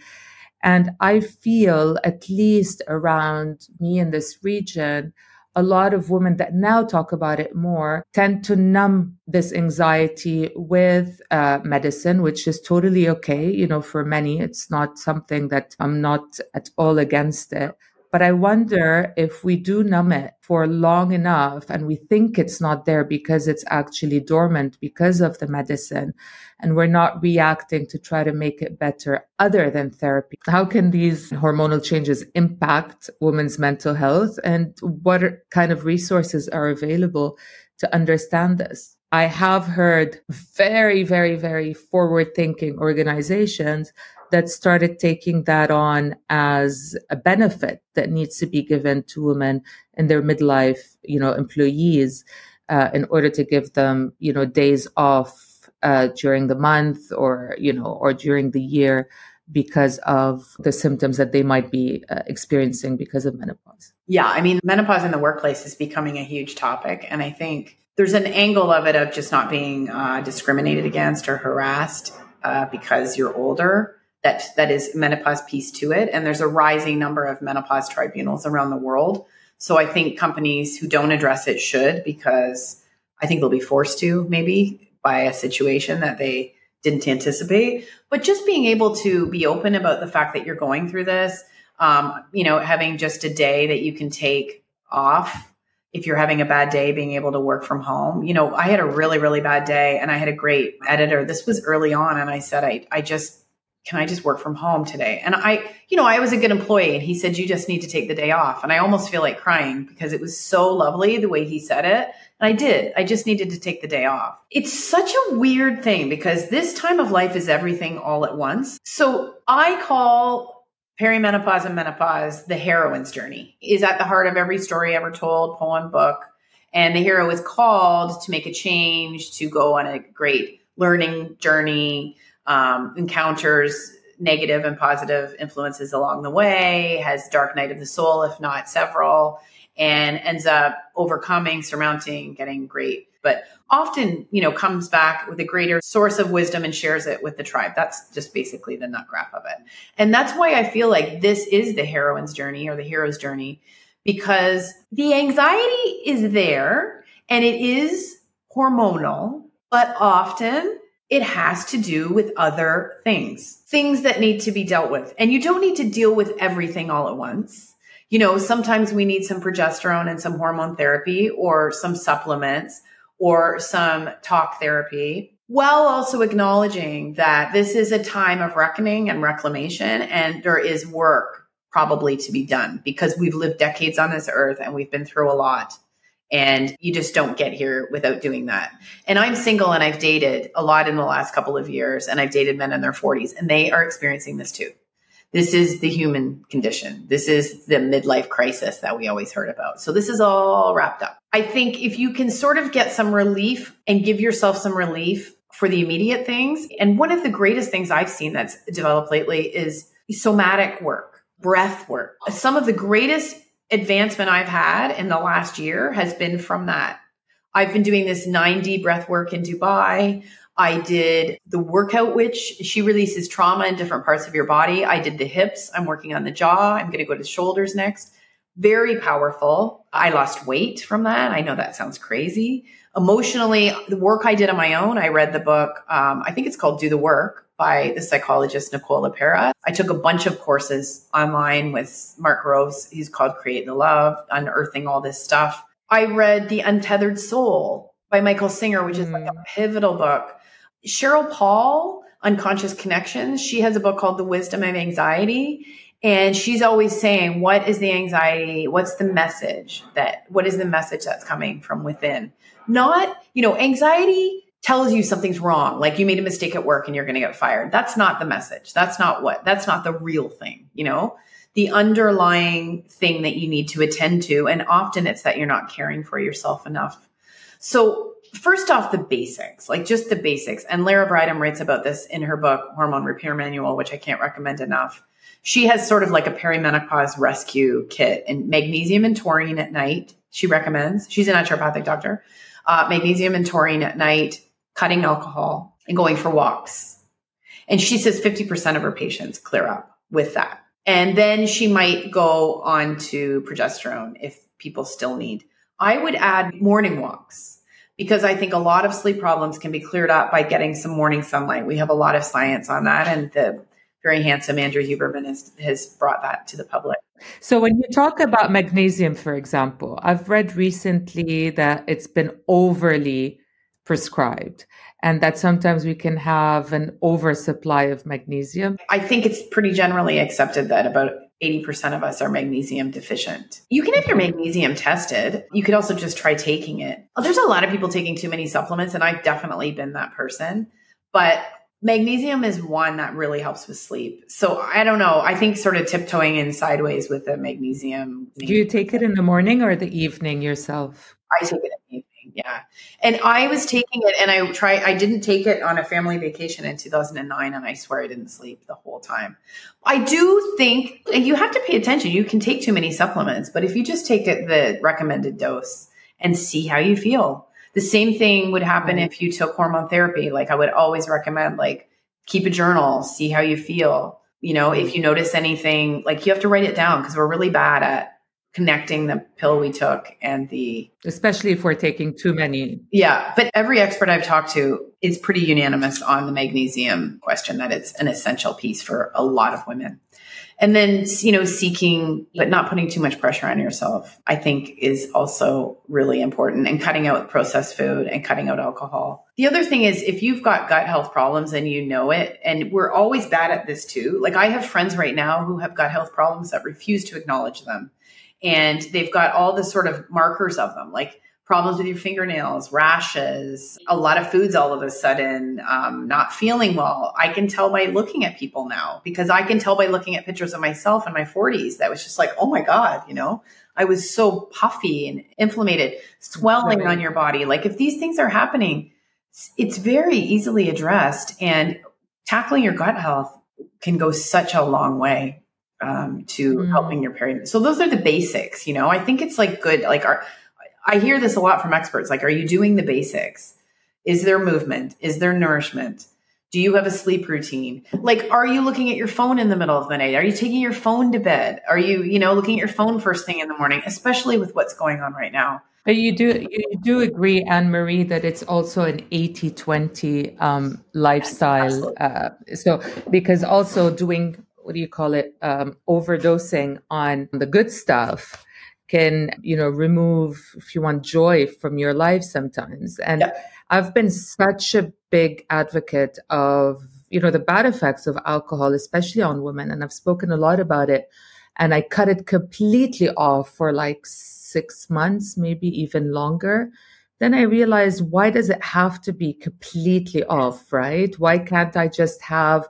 And I feel, at least around me in this region, a lot of women that now talk about it more tend to numb this anxiety with uh, medicine, which is totally okay. You know, for many, it's not something that I'm not at all against it. But I wonder if we do numb it for long enough and we think it's not there because it's actually dormant because of the medicine and we're not reacting to try to make it better other than therapy. How can these hormonal changes impact women's mental health and what kind of resources are available to understand this? I have heard very, very, very forward thinking organizations that started taking that on as a benefit that needs to be given to women in their midlife, you know, employees, uh, in order to give them, you know, days off uh, during the month or you know or during the year because of the symptoms that they might be uh, experiencing because of menopause. Yeah, I mean, menopause in the workplace is becoming a huge topic. And I think there's an angle of it of just not being uh, discriminated against or harassed uh, because you're older. That that is menopause piece to it, and there's a rising number of menopause tribunals around the world. So I think companies who don't address it should, because I think they'll be forced to maybe by a situation that they didn't anticipate. But just being able to be open about the fact that you're going through this, um, you know, having just a day that you can take off if you're having a bad day, being able to work from home. You know, I had a really, really bad day and I had a great editor. This was early on. And I said, I, I just, can I just work from home today? And I, you know, I was a good employee and he said, you just need to take the day off. And I almost feel like crying because it was so lovely the way he said it. And I did. I just needed to take the day off. It's such a weird thing because this time of life is everything all at once. So I call perimenopause and menopause, the heroine's journey is at the heart of every story ever told, poem, book. And the hero is called to make a change, to go on a great learning journey, um, encounters negative and positive influences along the way, has dark night of the soul, if not several, and ends up overcoming, surmounting, getting great but often, you know, comes back with a greater source of wisdom and shares it with the tribe. That's just basically the nut graph of it. And that's why I feel like this is the heroine's journey or the hero's journey because the anxiety is there and it is hormonal, but often it has to do with other things, things that need to be dealt with. And you don't need to deal with everything all at once. You know, sometimes we need some progesterone and some hormone therapy or some supplements or some talk therapy while also acknowledging that this is a time of reckoning and reclamation and there is work probably to be done because we've lived decades on this earth and we've been through a lot and you just don't get here without doing that. And I'm single and I've dated a lot in the last couple of years and I've dated men in their 40s and they are experiencing this too. This is the human condition. This is the midlife crisis that we always heard about. So this is all wrapped up. I think if you can sort of get some relief and give yourself some relief for the immediate things. And one of the greatest things I've seen that's developed lately is somatic work, breath work. Some of the greatest advancement I've had in the last year has been from that. I've been doing this 9D breath work in Dubai. I did the workout witch. She releases trauma in different parts of your body. I did the hips. I'm working on the jaw. I'm going to go to the shoulders next. Very powerful. I lost weight from that. I know that sounds crazy. Emotionally, the work I did on my own, I read the book. Um, I think it's called Do the Work by the psychologist Nicole LePera. I took a bunch of courses online with Mark Groves. He's called Create the Love, unearthing all this stuff. I read The Untethered Soul by Michael Singer, which is like a mm. pivotal book. Sheryl Paul, Unconscious Connections, she has a book called The Wisdom of Anxiety. And she's always saying, what is the anxiety? What's the message that, what is the message that's coming from within? Not, you know, anxiety tells you something's wrong. Like you made a mistake at work and you're going to get fired. That's not the message. That's not what, that's not the real thing, you know? The underlying thing that you need to attend to. And often it's that you're not caring for yourself enough. So first off, the basics, like just the basics. And Lara Briden writes about this in her book, Hormone Repair Manual, which I can't recommend enough. She has sort of like a perimenopause rescue kit and magnesium and taurine at night. She recommends. She's a naturopathic doctor. Uh, magnesium and taurine at night, cutting alcohol, and going for walks. And she says 50% of her patients clear up with that. And then she might go on to progesterone if people still need. I would add morning walks because I think a lot of sleep problems can be cleared up by getting some morning sunlight. We have a lot of science on that, and the very handsome Andrew Huberman has, has brought that to the public. So, when you talk about magnesium, for example, I've read recently that it's been overly prescribed and that sometimes we can have an oversupply of magnesium. I think it's pretty generally accepted that about 80% of us are magnesium deficient. You can have your magnesium tested. You could also just try taking it. Oh, there's a lot of people taking too many supplements, and I've definitely been that person. But magnesium is one that really helps with sleep. So I don't know. I think sort of tiptoeing in sideways with the magnesium. Do you take it in the morning or the evening yourself? I take it in the evening. Yeah. And I was taking it and I try I didn't take it on a family vacation in 2009 and I swear I didn't sleep the whole time. I do think you have to pay attention. You can take too many supplements, but if you just take it the recommended dose and see how you feel. The same thing would happen if you took hormone therapy. Like I would always recommend like keep a journal, see how you feel. You know, if you notice anything, like you have to write it down because we're really bad at connecting the pill we took and the especially if we're taking too many. Yeah but every expert i've talked to is pretty unanimous on the magnesium question that it's an essential piece for a lot of women. And then you know seeking but not putting too much pressure on yourself i think is also really important and cutting out processed food and cutting out alcohol. The other thing is if you've got gut health problems and you know it and we're always bad at this too like i have friends right now who have gut health problems that refuse to acknowledge them and they've got all the sort of markers of them like problems with your fingernails rashes a lot of foods all of a sudden um, not feeling well. I can tell by looking at people now because i can tell by looking at pictures of myself in my 40s that was just like oh my god you know? I was so puffy and inflamed swelling right. on your body. Like if these things are happening it's very easily addressed and tackling your gut health can go such a long way um, to mm. helping your period. So those are the basics, you know. I think it's like good. Like, are I hear this a lot from experts. Like, are you doing the basics? Is there movement? Is there nourishment? Do you have a sleep routine? Like, are you looking at your phone in the middle of the night? Are you taking your phone to bed? Are you, you know, looking at your phone first thing in the morning, especially with what's going on right now? But you do you do agree, Ann Marie, that it's also an 80-20 um, lifestyle. Uh, so because also doing what do you call it um, overdosing on the good stuff can you know remove if you want joy from your life sometimes. And yeah. i've been such a big advocate of you know the bad effects of alcohol especially on women and i've spoken a lot about it. And i cut it completely off for like six months maybe even longer. Then i realized why does it have to be completely off right? Why can't i just have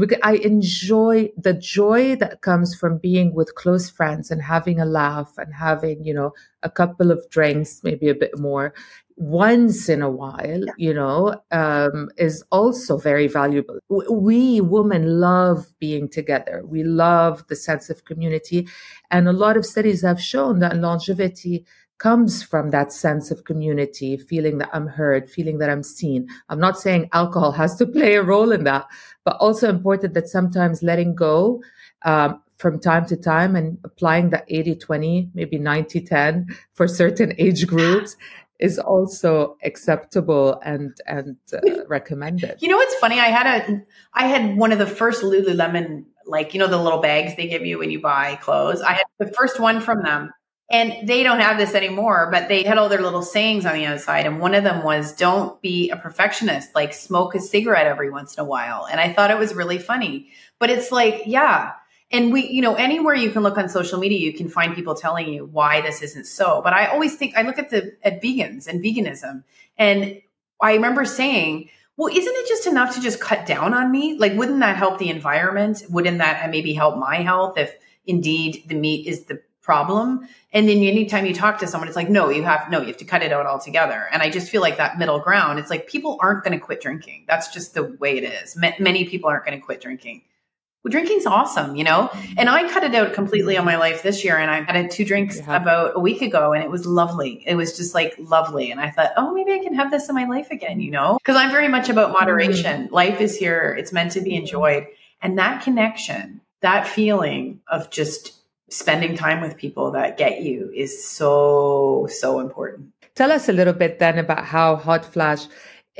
because I enjoy the joy that comes from being with close friends and having a laugh and having, you know, a couple of drinks, maybe a bit more once in a while, you know, um, is also very valuable. We women love being together. We love the sense of community. And a lot of studies have shown that longevity comes from that sense of community, feeling that I'm heard, feeling that I'm seen. I'm not saying alcohol has to play a role in that, but also important that sometimes letting go um, from time to time and applying the 80 20, maybe 90 10 for certain age groups is also acceptable and and uh, recommended. You know what's funny? I had a I had one of the first Lululemon like you know the little bags they give you when you buy clothes. I had the first one from them and they don't have this anymore, but they had all their little sayings on the outside. And one of them was, don't be a perfectionist, like smoke a cigarette every once in a while. And I thought it was really funny. But it's like, yeah. And we, you know, anywhere you can look on social media, you can find people telling you why this isn't so. But I always think, I look at the, at vegans and veganism. And I remember saying, well, isn't it just enough to just cut down on meat? Like, wouldn't that help the environment? Wouldn't that uh, maybe help my health if indeed the meat is the problem. And then anytime you talk to someone, it's like, no, you have, no, you have to cut it out altogether. And I just feel like that middle ground, it's like people aren't going to quit drinking. That's just the way it is. M- many people aren't going to quit drinking. Well, drinking's awesome, you know? And I cut it out completely on my life this year. And I had two drinks yeah. about a week ago and it was lovely. It was just like lovely. And I thought, oh, maybe I can have this in my life again, you know? Because I'm very much about moderation. Mm-hmm. Life is here, it's meant to be enjoyed. And that connection, that feeling of just spending time with people that get you is so, so important. Tell us a little bit then about how HotFlash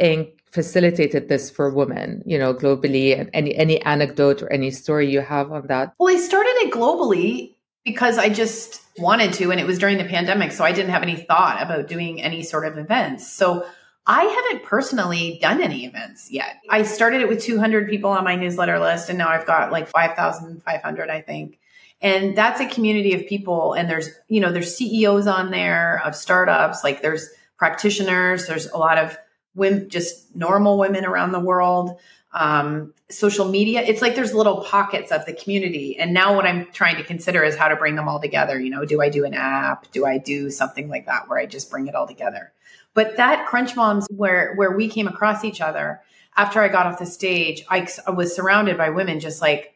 Inc. facilitated this for women, you know, globally and any any anecdote or any story you have on that. Well, I started it globally because I just wanted to and it was during the pandemic, so I didn't have any thought about doing any sort of events. So I haven't personally done any events yet. I started it with 200 people on my newsletter list and now I've got like 5,500 I think and that's a community of people and there's you know there's ceos on there of startups like there's practitioners there's a lot of women just normal women around the world. Um, social media it's like there's little pockets of the community. And now what i'm trying to consider is how to bring them all together you know do i do an app? Do i do something like that where i just bring it all together? But that Crunch Moms, where where we came across each other after I got off the stage, I, I was surrounded by women just like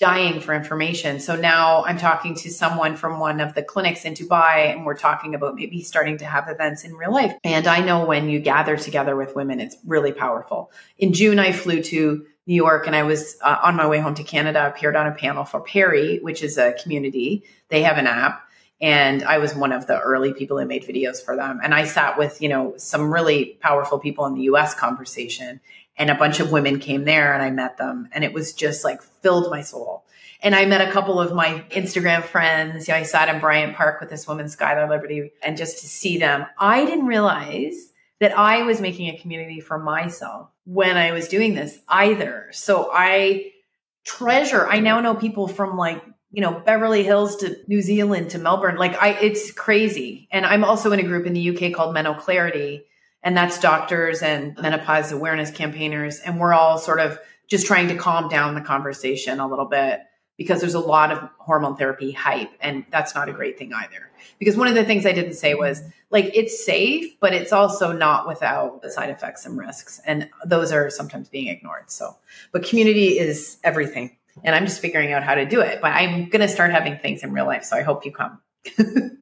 dying for information. So now I'm talking to someone from one of the clinics in Dubai and we're talking about maybe starting to have events in real life. And I know when you gather together with women, it's really powerful. In June, I flew to New York and I was uh, on my way home to Canada, appeared on a panel for Peri, which is a community. They have an app. And I was one of the early people that made videos for them. And I sat with, you know, some really powerful people in the US conversation and a bunch of women came there and I met them and it was just like filled my soul. And I met a couple of my Instagram friends. You know, I sat in Bryant Park with this woman, Skylar Liberty, and just to see them, I didn't realize that I was making a community for myself when I was doing this either. So I treasure, I now know people from like, you know, Beverly Hills to New Zealand to Melbourne. Like I, it's crazy. And I'm also in a group in the UK called Mental Clarity and that's doctors and menopause awareness campaigners. And we're all sort of just trying to calm down the conversation a little bit because there's a lot of hormone therapy hype. And that's not a great thing either. Because one of the things I didn't say was like, it's safe, but it's also not without the side effects and risks. And those are sometimes being ignored. So, but community is everything. And I'm just figuring out how to do it. But I'm going to start having things in real life. So I hope you come.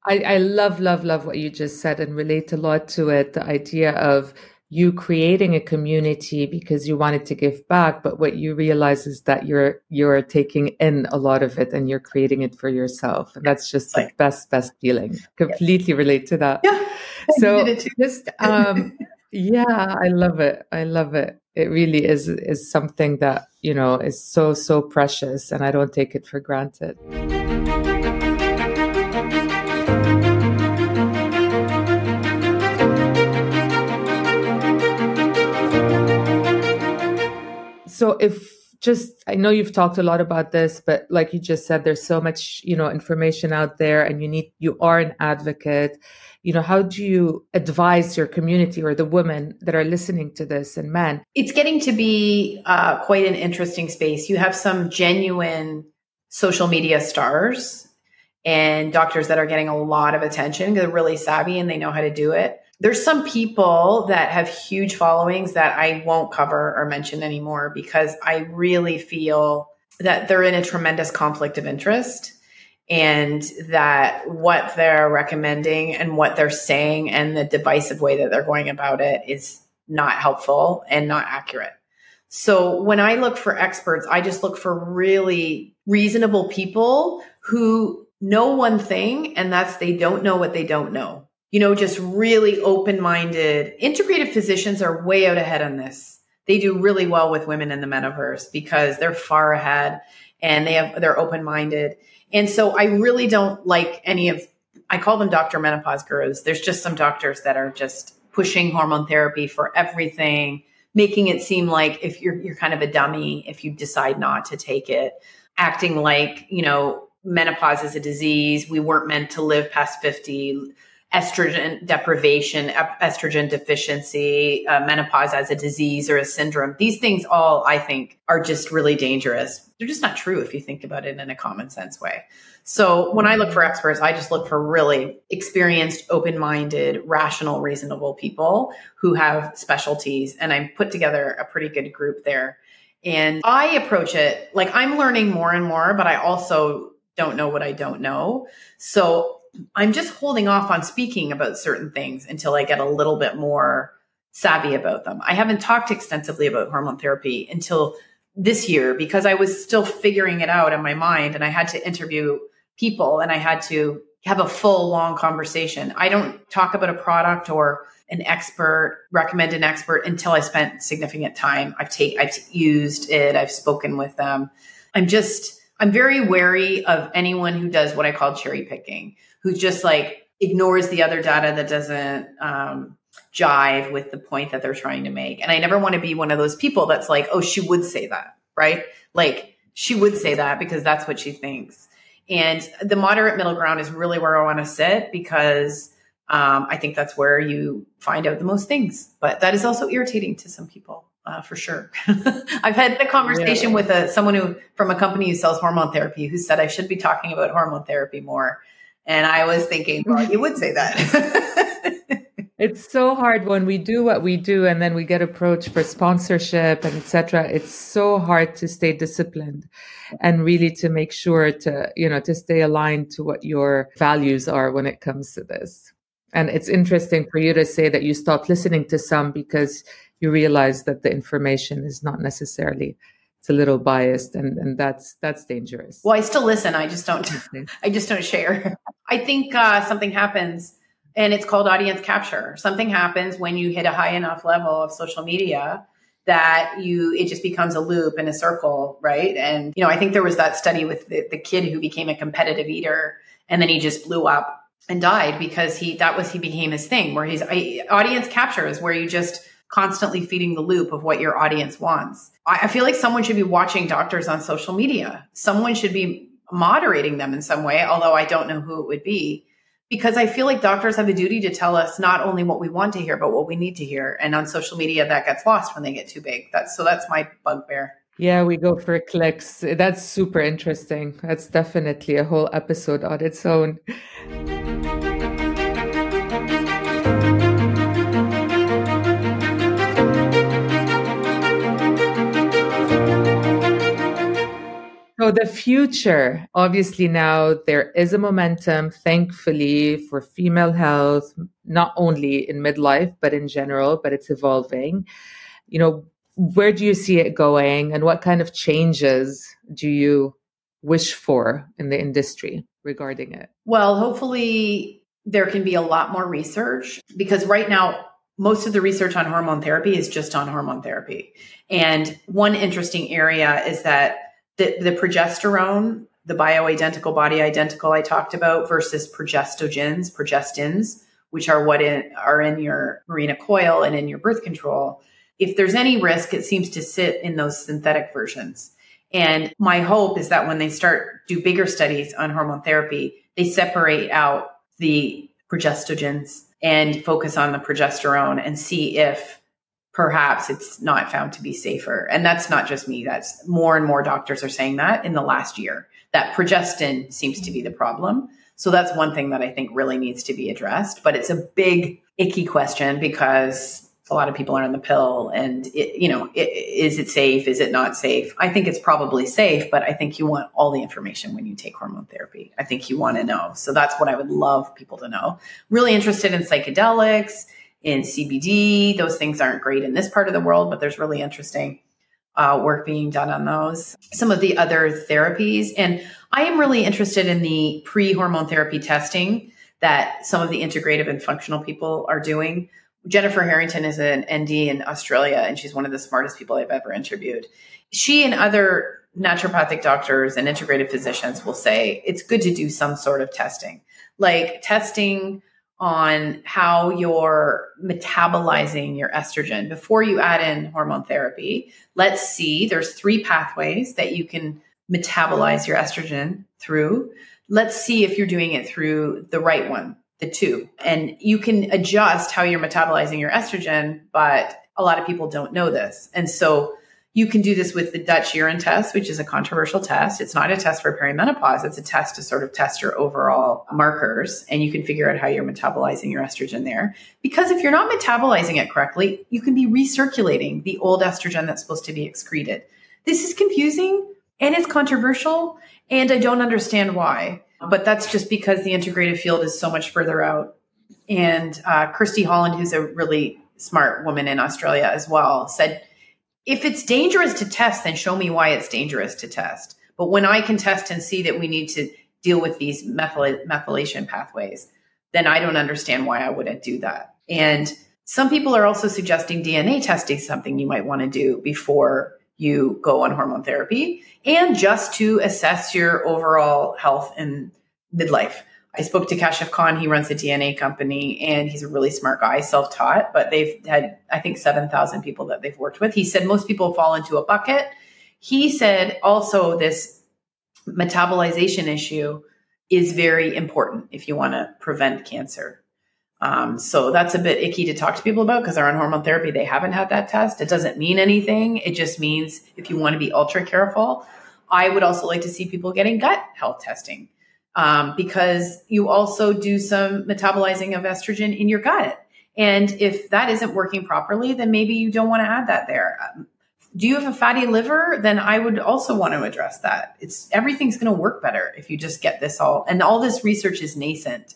I, I love, love, love what you just said and relate a lot to it. The idea of you creating a community because you wanted to give back, but what you realize is that you're you're taking in a lot of it and you're creating it for yourself. And that's just the best, best feeling. Completely relate to that. Yeah. So just um yeah, I love it. I love it. It really is is something that, you know, is so, so precious and I don't take it for granted. So if just I know you've talked a lot about this, but like you just said, there's so much, you know, information out there and you need you are an advocate. You know, how do you advise your community or the women that are listening to this and men? It's getting to be uh, quite an interesting space. You have some genuine social media stars and doctors that are getting a lot of attention. They're really savvy and they know how to do it there's some people that have huge followings that I won't cover or mention anymore because I really feel that they're in a tremendous conflict of interest and that what they're recommending and what they're saying and the divisive way that they're going about it is not helpful and not accurate. So when I look for experts, I just look for really reasonable people who know one thing and that's they don't know what they don't know you know, just really open minded. Integrative physicians are way out ahead on this. They do really well with women in the metaverse because they're far ahead and they have, they're open minded. And so I really don't like any of, I call them doctor menopause gurus. There's just some doctors that are just pushing hormone therapy for everything, making it seem like if you're, you're kind of a dummy if you decide not to take it, acting like, you know, menopause is a disease. We weren't meant to live past 50 estrogen deprivation, estrogen deficiency, uh, menopause as a disease or a syndrome. These things all, I think, are just really dangerous. They're just not true if you think about it in a common sense way. So when I look for experts, I just look for really experienced, open minded, rational, reasonable people who have specialties. And I put together a pretty good group there. And I approach it like I'm learning more and more, but I also don't know what I don't know. So I'm just holding off on speaking about certain things until I get a little bit more savvy about them. I haven't talked extensively about hormone therapy until this year because I was still figuring it out in my mind and I had to interview people and I had to have a full long conversation. I don't talk about a product or an expert, recommend an expert until I spent significant time. I've take I've used it, I've spoken with them. I'm just I'm very wary of anyone who does what I call cherry picking who just like ignores the other data that doesn't um, jive with the point that they're trying to make. And I never want to be one of those people that's like, oh, she would say that, right? Like she would say that because that's what she thinks. And the moderate middle ground is really where I want to sit because um, I think that's where you find out the most things. But that is also irritating to some people. Uh, for sure. I've had a conversation yeah. with a someone who from a company who sells hormone therapy who said I should be talking about hormone therapy more and I was thinking, well, you would say that. it's so hard when we do what we do and then we get approached for sponsorship and etc it's so hard to stay disciplined and really to make sure to you know to stay aligned to what your values are when it comes to this and it's interesting for you to say that you stopped listening to some because you realize that the information is not necessarily it's a little biased and and that's that's dangerous well i still listen i just don't i just don't share i think uh, something happens and it's called audience capture. Something happens when you hit a high enough level of social media that you it just becomes a loop and a circle, right? And you know, I think there was that study with the, the kid who became a competitive eater and then he just blew up and died because he that was he became his thing where his audience capture is where you just constantly feeding the loop of what your audience wants. I, I feel like someone should be watching doctors on social media. Someone should be moderating them in some way, although I don't know who it would be because I feel like doctors have a duty to tell us not only what we want to hear, but what we need to hear. And on social media, that gets lost when they get too big. That's so that's my bugbear. Yeah, we go for clicks. That's super interesting. That's definitely a whole episode on its own. So the future, obviously now there is a momentum, thankfully, for female health, not only in midlife, but in general, but it's evolving. You know, where do you see it going and what kind of changes do you wish for in the industry regarding it? Well, hopefully there can be a lot more research because right now most of the research on hormone therapy is just on hormone therapy. And one interesting area is that the, the progesterone, the bioidentical, body identical I talked about versus progestogens, progestins, which are what in, are in your Mirena coil and in your birth control. If there's any risk, it seems to sit in those synthetic versions. And my hope is that when they start do bigger studies on hormone therapy, they separate out the progestogens and focus on the progesterone and see if perhaps it's not found to be safer. And that's not just me. That's more and more doctors are saying that in the last year. That progestin seems to be the problem. So that's one thing that I think really needs to be addressed. But it's a big, icky question because a lot of people are on the pill and it, you know it, is it safe is it not safe i think it's probably safe but i think you want all the information when you take hormone therapy i think you want to know so that's what i would love people to know really interested in psychedelics in CBD. Those things aren't great in this part of the world, but there's really interesting uh, work being done on those. Some of the other therapies. And I am really interested in the pre hormone therapy testing that some of the integrative and functional people are doing. Jennifer Harrington is an ND in Australia, and she's one of the smartest people I've ever interviewed. She and other naturopathic doctors and integrative physicians will say it's good to do some sort of testing, like testing on how you're metabolizing your estrogen before you add in hormone therapy. Let's see, there's three pathways that you can metabolize your estrogen through. Let's see if you're doing it through the right one, the two. And you can adjust how you're metabolizing your estrogen, but a lot of people don't know this. And so you can do this with the Dutch urine test, which is a controversial test. It's not a test for perimenopause. It's a test to sort of test your overall markers and you can figure out how you're metabolizing your estrogen there. Because if you're not metabolizing it correctly, you can be recirculating the old estrogen that's supposed to be excreted. This is confusing and it's controversial and I don't understand why. But that's just because the integrative field is so much further out. And uh, Kirsty Holland, who's a really smart woman in Australia as well, said if it's dangerous to test, then show me why it's dangerous to test. But when I can test and see that we need to deal with these methyl- methylation pathways, then I don't understand why I wouldn't do that. And some people are also suggesting DNA testing something you might want to do before you go on hormone therapy and just to assess your overall health in midlife. I spoke to Kashif Khan. He runs a DNA company and he's a really smart guy, self taught, but they've had, I think, 7,000 people that they've worked with. He said most people fall into a bucket. He said also this metabolization issue is very important if you want to prevent cancer. Um, so that's a bit icky to talk to people about because they're on hormone therapy. They haven't had that test. It doesn't mean anything. It just means if you want to be ultra careful. I would also like to see people getting gut health testing um, because you also do some metabolizing of estrogen in your gut. And if that isn't working properly, then maybe you don't want to add that there. Um, do you have a fatty liver? Then I would also want to address that. It's everything's going to work better if you just get this all. And all this research is nascent.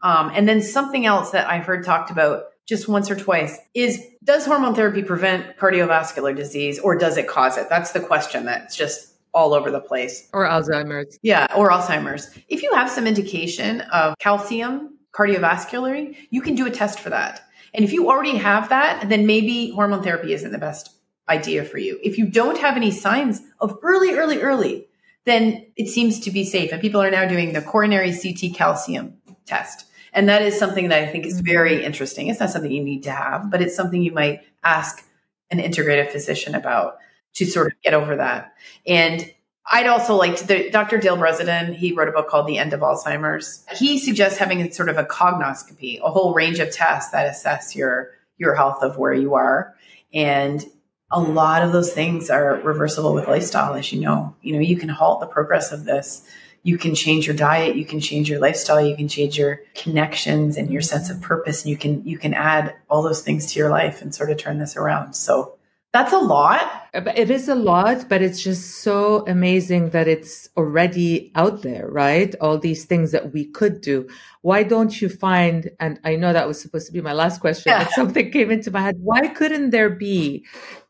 Um, and then something else that I've heard talked about just once or twice is does hormone therapy prevent cardiovascular disease or does it cause it? That's the question that's just all over the place. Or Alzheimer's. Yeah, or Alzheimer's. If you have some indication of calcium cardiovascularly, you can do a test for that. And if you already have that, then maybe hormone therapy isn't the best idea for you. If you don't have any signs of early, early, early, then it seems to be safe. And people are now doing the coronary CT calcium test. And that is something that I think is mm-hmm. very interesting. It's not something you need to have, but it's something you might ask an integrative physician about to sort of get over that. And I'd also like to, the, Dr. Dale Bredesen, he wrote a book called The End of Alzheimer's. He suggests having a sort of a cognoscopy, a whole range of tests that assess your, your health of where you are. And a lot of those things are reversible with lifestyle, as you know. You know, you can halt the progress of this you can change your diet you can change your lifestyle you can change your connections and your sense of purpose and you can you can add all those things to your life and sort of turn this around so that's a lot it is a lot but it's just so amazing that it's already out there right all these things that we could do why don't you find and i know that was supposed to be my last question yeah. but something came into my head why couldn't there be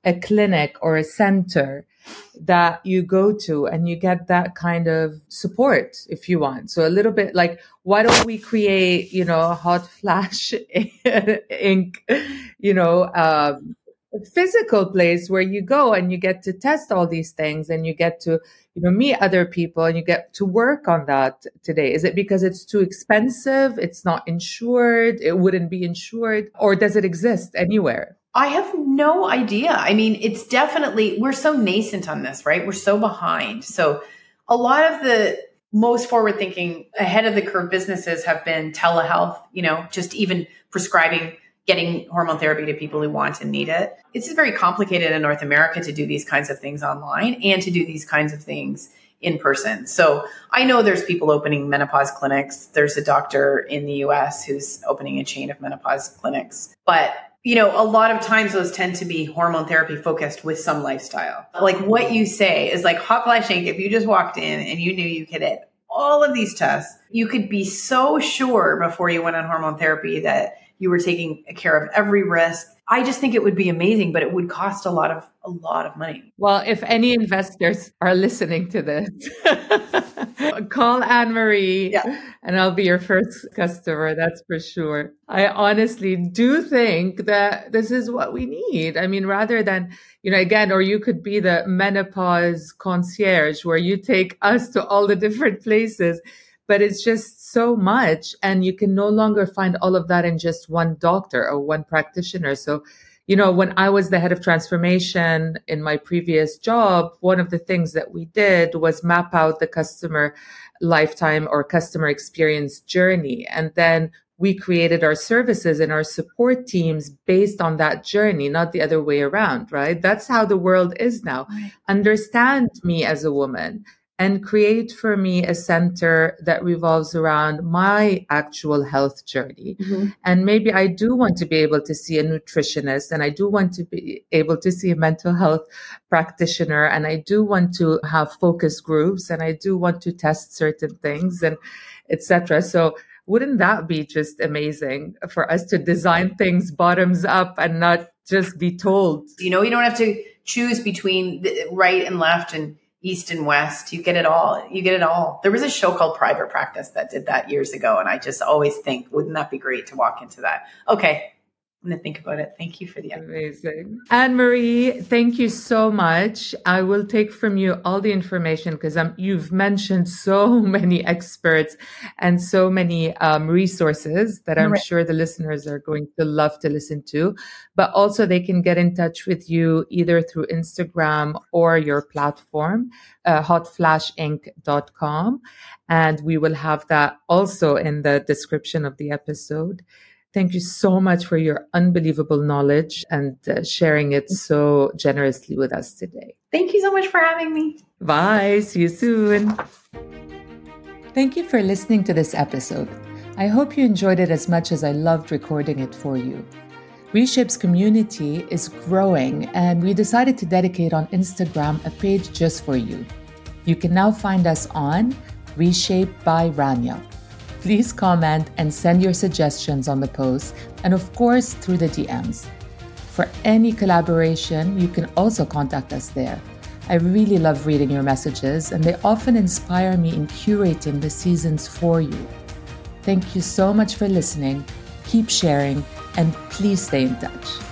a clinic or a center that you go to and you get that kind of support if you want. So a little bit like, why don't we create, you know, a HotFlash Inc, you know, um, physical place where you go and you get to test all these things and you get to you know meet other people and you get to work on that today is it because it's too expensive it's not insured it wouldn't be insured or does it exist anywhere I have no idea. I mean, it's definitely, we're so nascent on this, right? We're so behind. So, a lot of the most forward thinking, ahead of the curve businesses have been telehealth, you know, just even prescribing, getting hormone therapy to people who want and need it. It's very complicated in North America to do these kinds of things online and to do these kinds of things in person. So I know there's people opening menopause clinics. There's a doctor in the US who's opening a chain of menopause clinics. But you know, a lot of times those tend to be hormone therapy focused with some lifestyle. Like what you say is like hot flash. If you just walked in and you knew you could hit all of these tests, you could be so sure before you went on hormone therapy that you were taking care of every risk. I just think it would be amazing, but it would cost a lot of a lot of money. Well, if any investors are listening to this, call Ann Marie yeah. and I'll be your first customer. That's for sure. I honestly do think that this is what we need. I mean, rather than, you know, again, or you could be the menopause concierge where you take us to all the different places, but it's just so much. And you can no longer find all of that in just one doctor or one practitioner. So, you know, when I was the head of transformation in my previous job, one of the things that we did was map out the customer lifetime or customer experience journey. And then we created our services and our support teams based on that journey, not the other way around, right? That's how the world is now. Understand me as a woman and create for me a center that revolves around my actual health journey. Mm-hmm. And maybe I do want to be able to see a nutritionist and I do want to be able to see a mental health practitioner and I do want to have focus groups and I do want to test certain things and etc. So wouldn't that be just amazing for us to design things bottoms up and not just be told? You know, you don't have to choose between right and left and east and west. You get it all. You get it all. There was a show called Private Practice that did that years ago. And I just always think, wouldn't that be great to walk into that? Okay. I'm going to think about it. Thank you for the amazing Ann Marie. Thank you so much. I will take from you all the information because um, you've mentioned so many experts and so many um, resources that I'm right. sure the listeners are going to love to listen to. But also, they can get in touch with you either through Instagram or your platform, uh, hotflashinc.com, and we will have that also in the description of the episode. Thank you so much for your unbelievable knowledge and uh, sharing it so generously with us today. Thank you so much for having me. Bye. See you soon. Thank you for listening to this episode. I hope you enjoyed it as much as I loved recording it for you. Reshape's community is growing, and we decided to dedicate on Instagram a page just for you. You can now find us on Reshape by Rania. Please comment and send your suggestions on the post, and of course, through the DMs. For any collaboration, you can also contact us there. I really love reading your messages, and they often inspire me in curating the seasons for you. Thank you so much for listening. Keep sharing, and please stay in touch.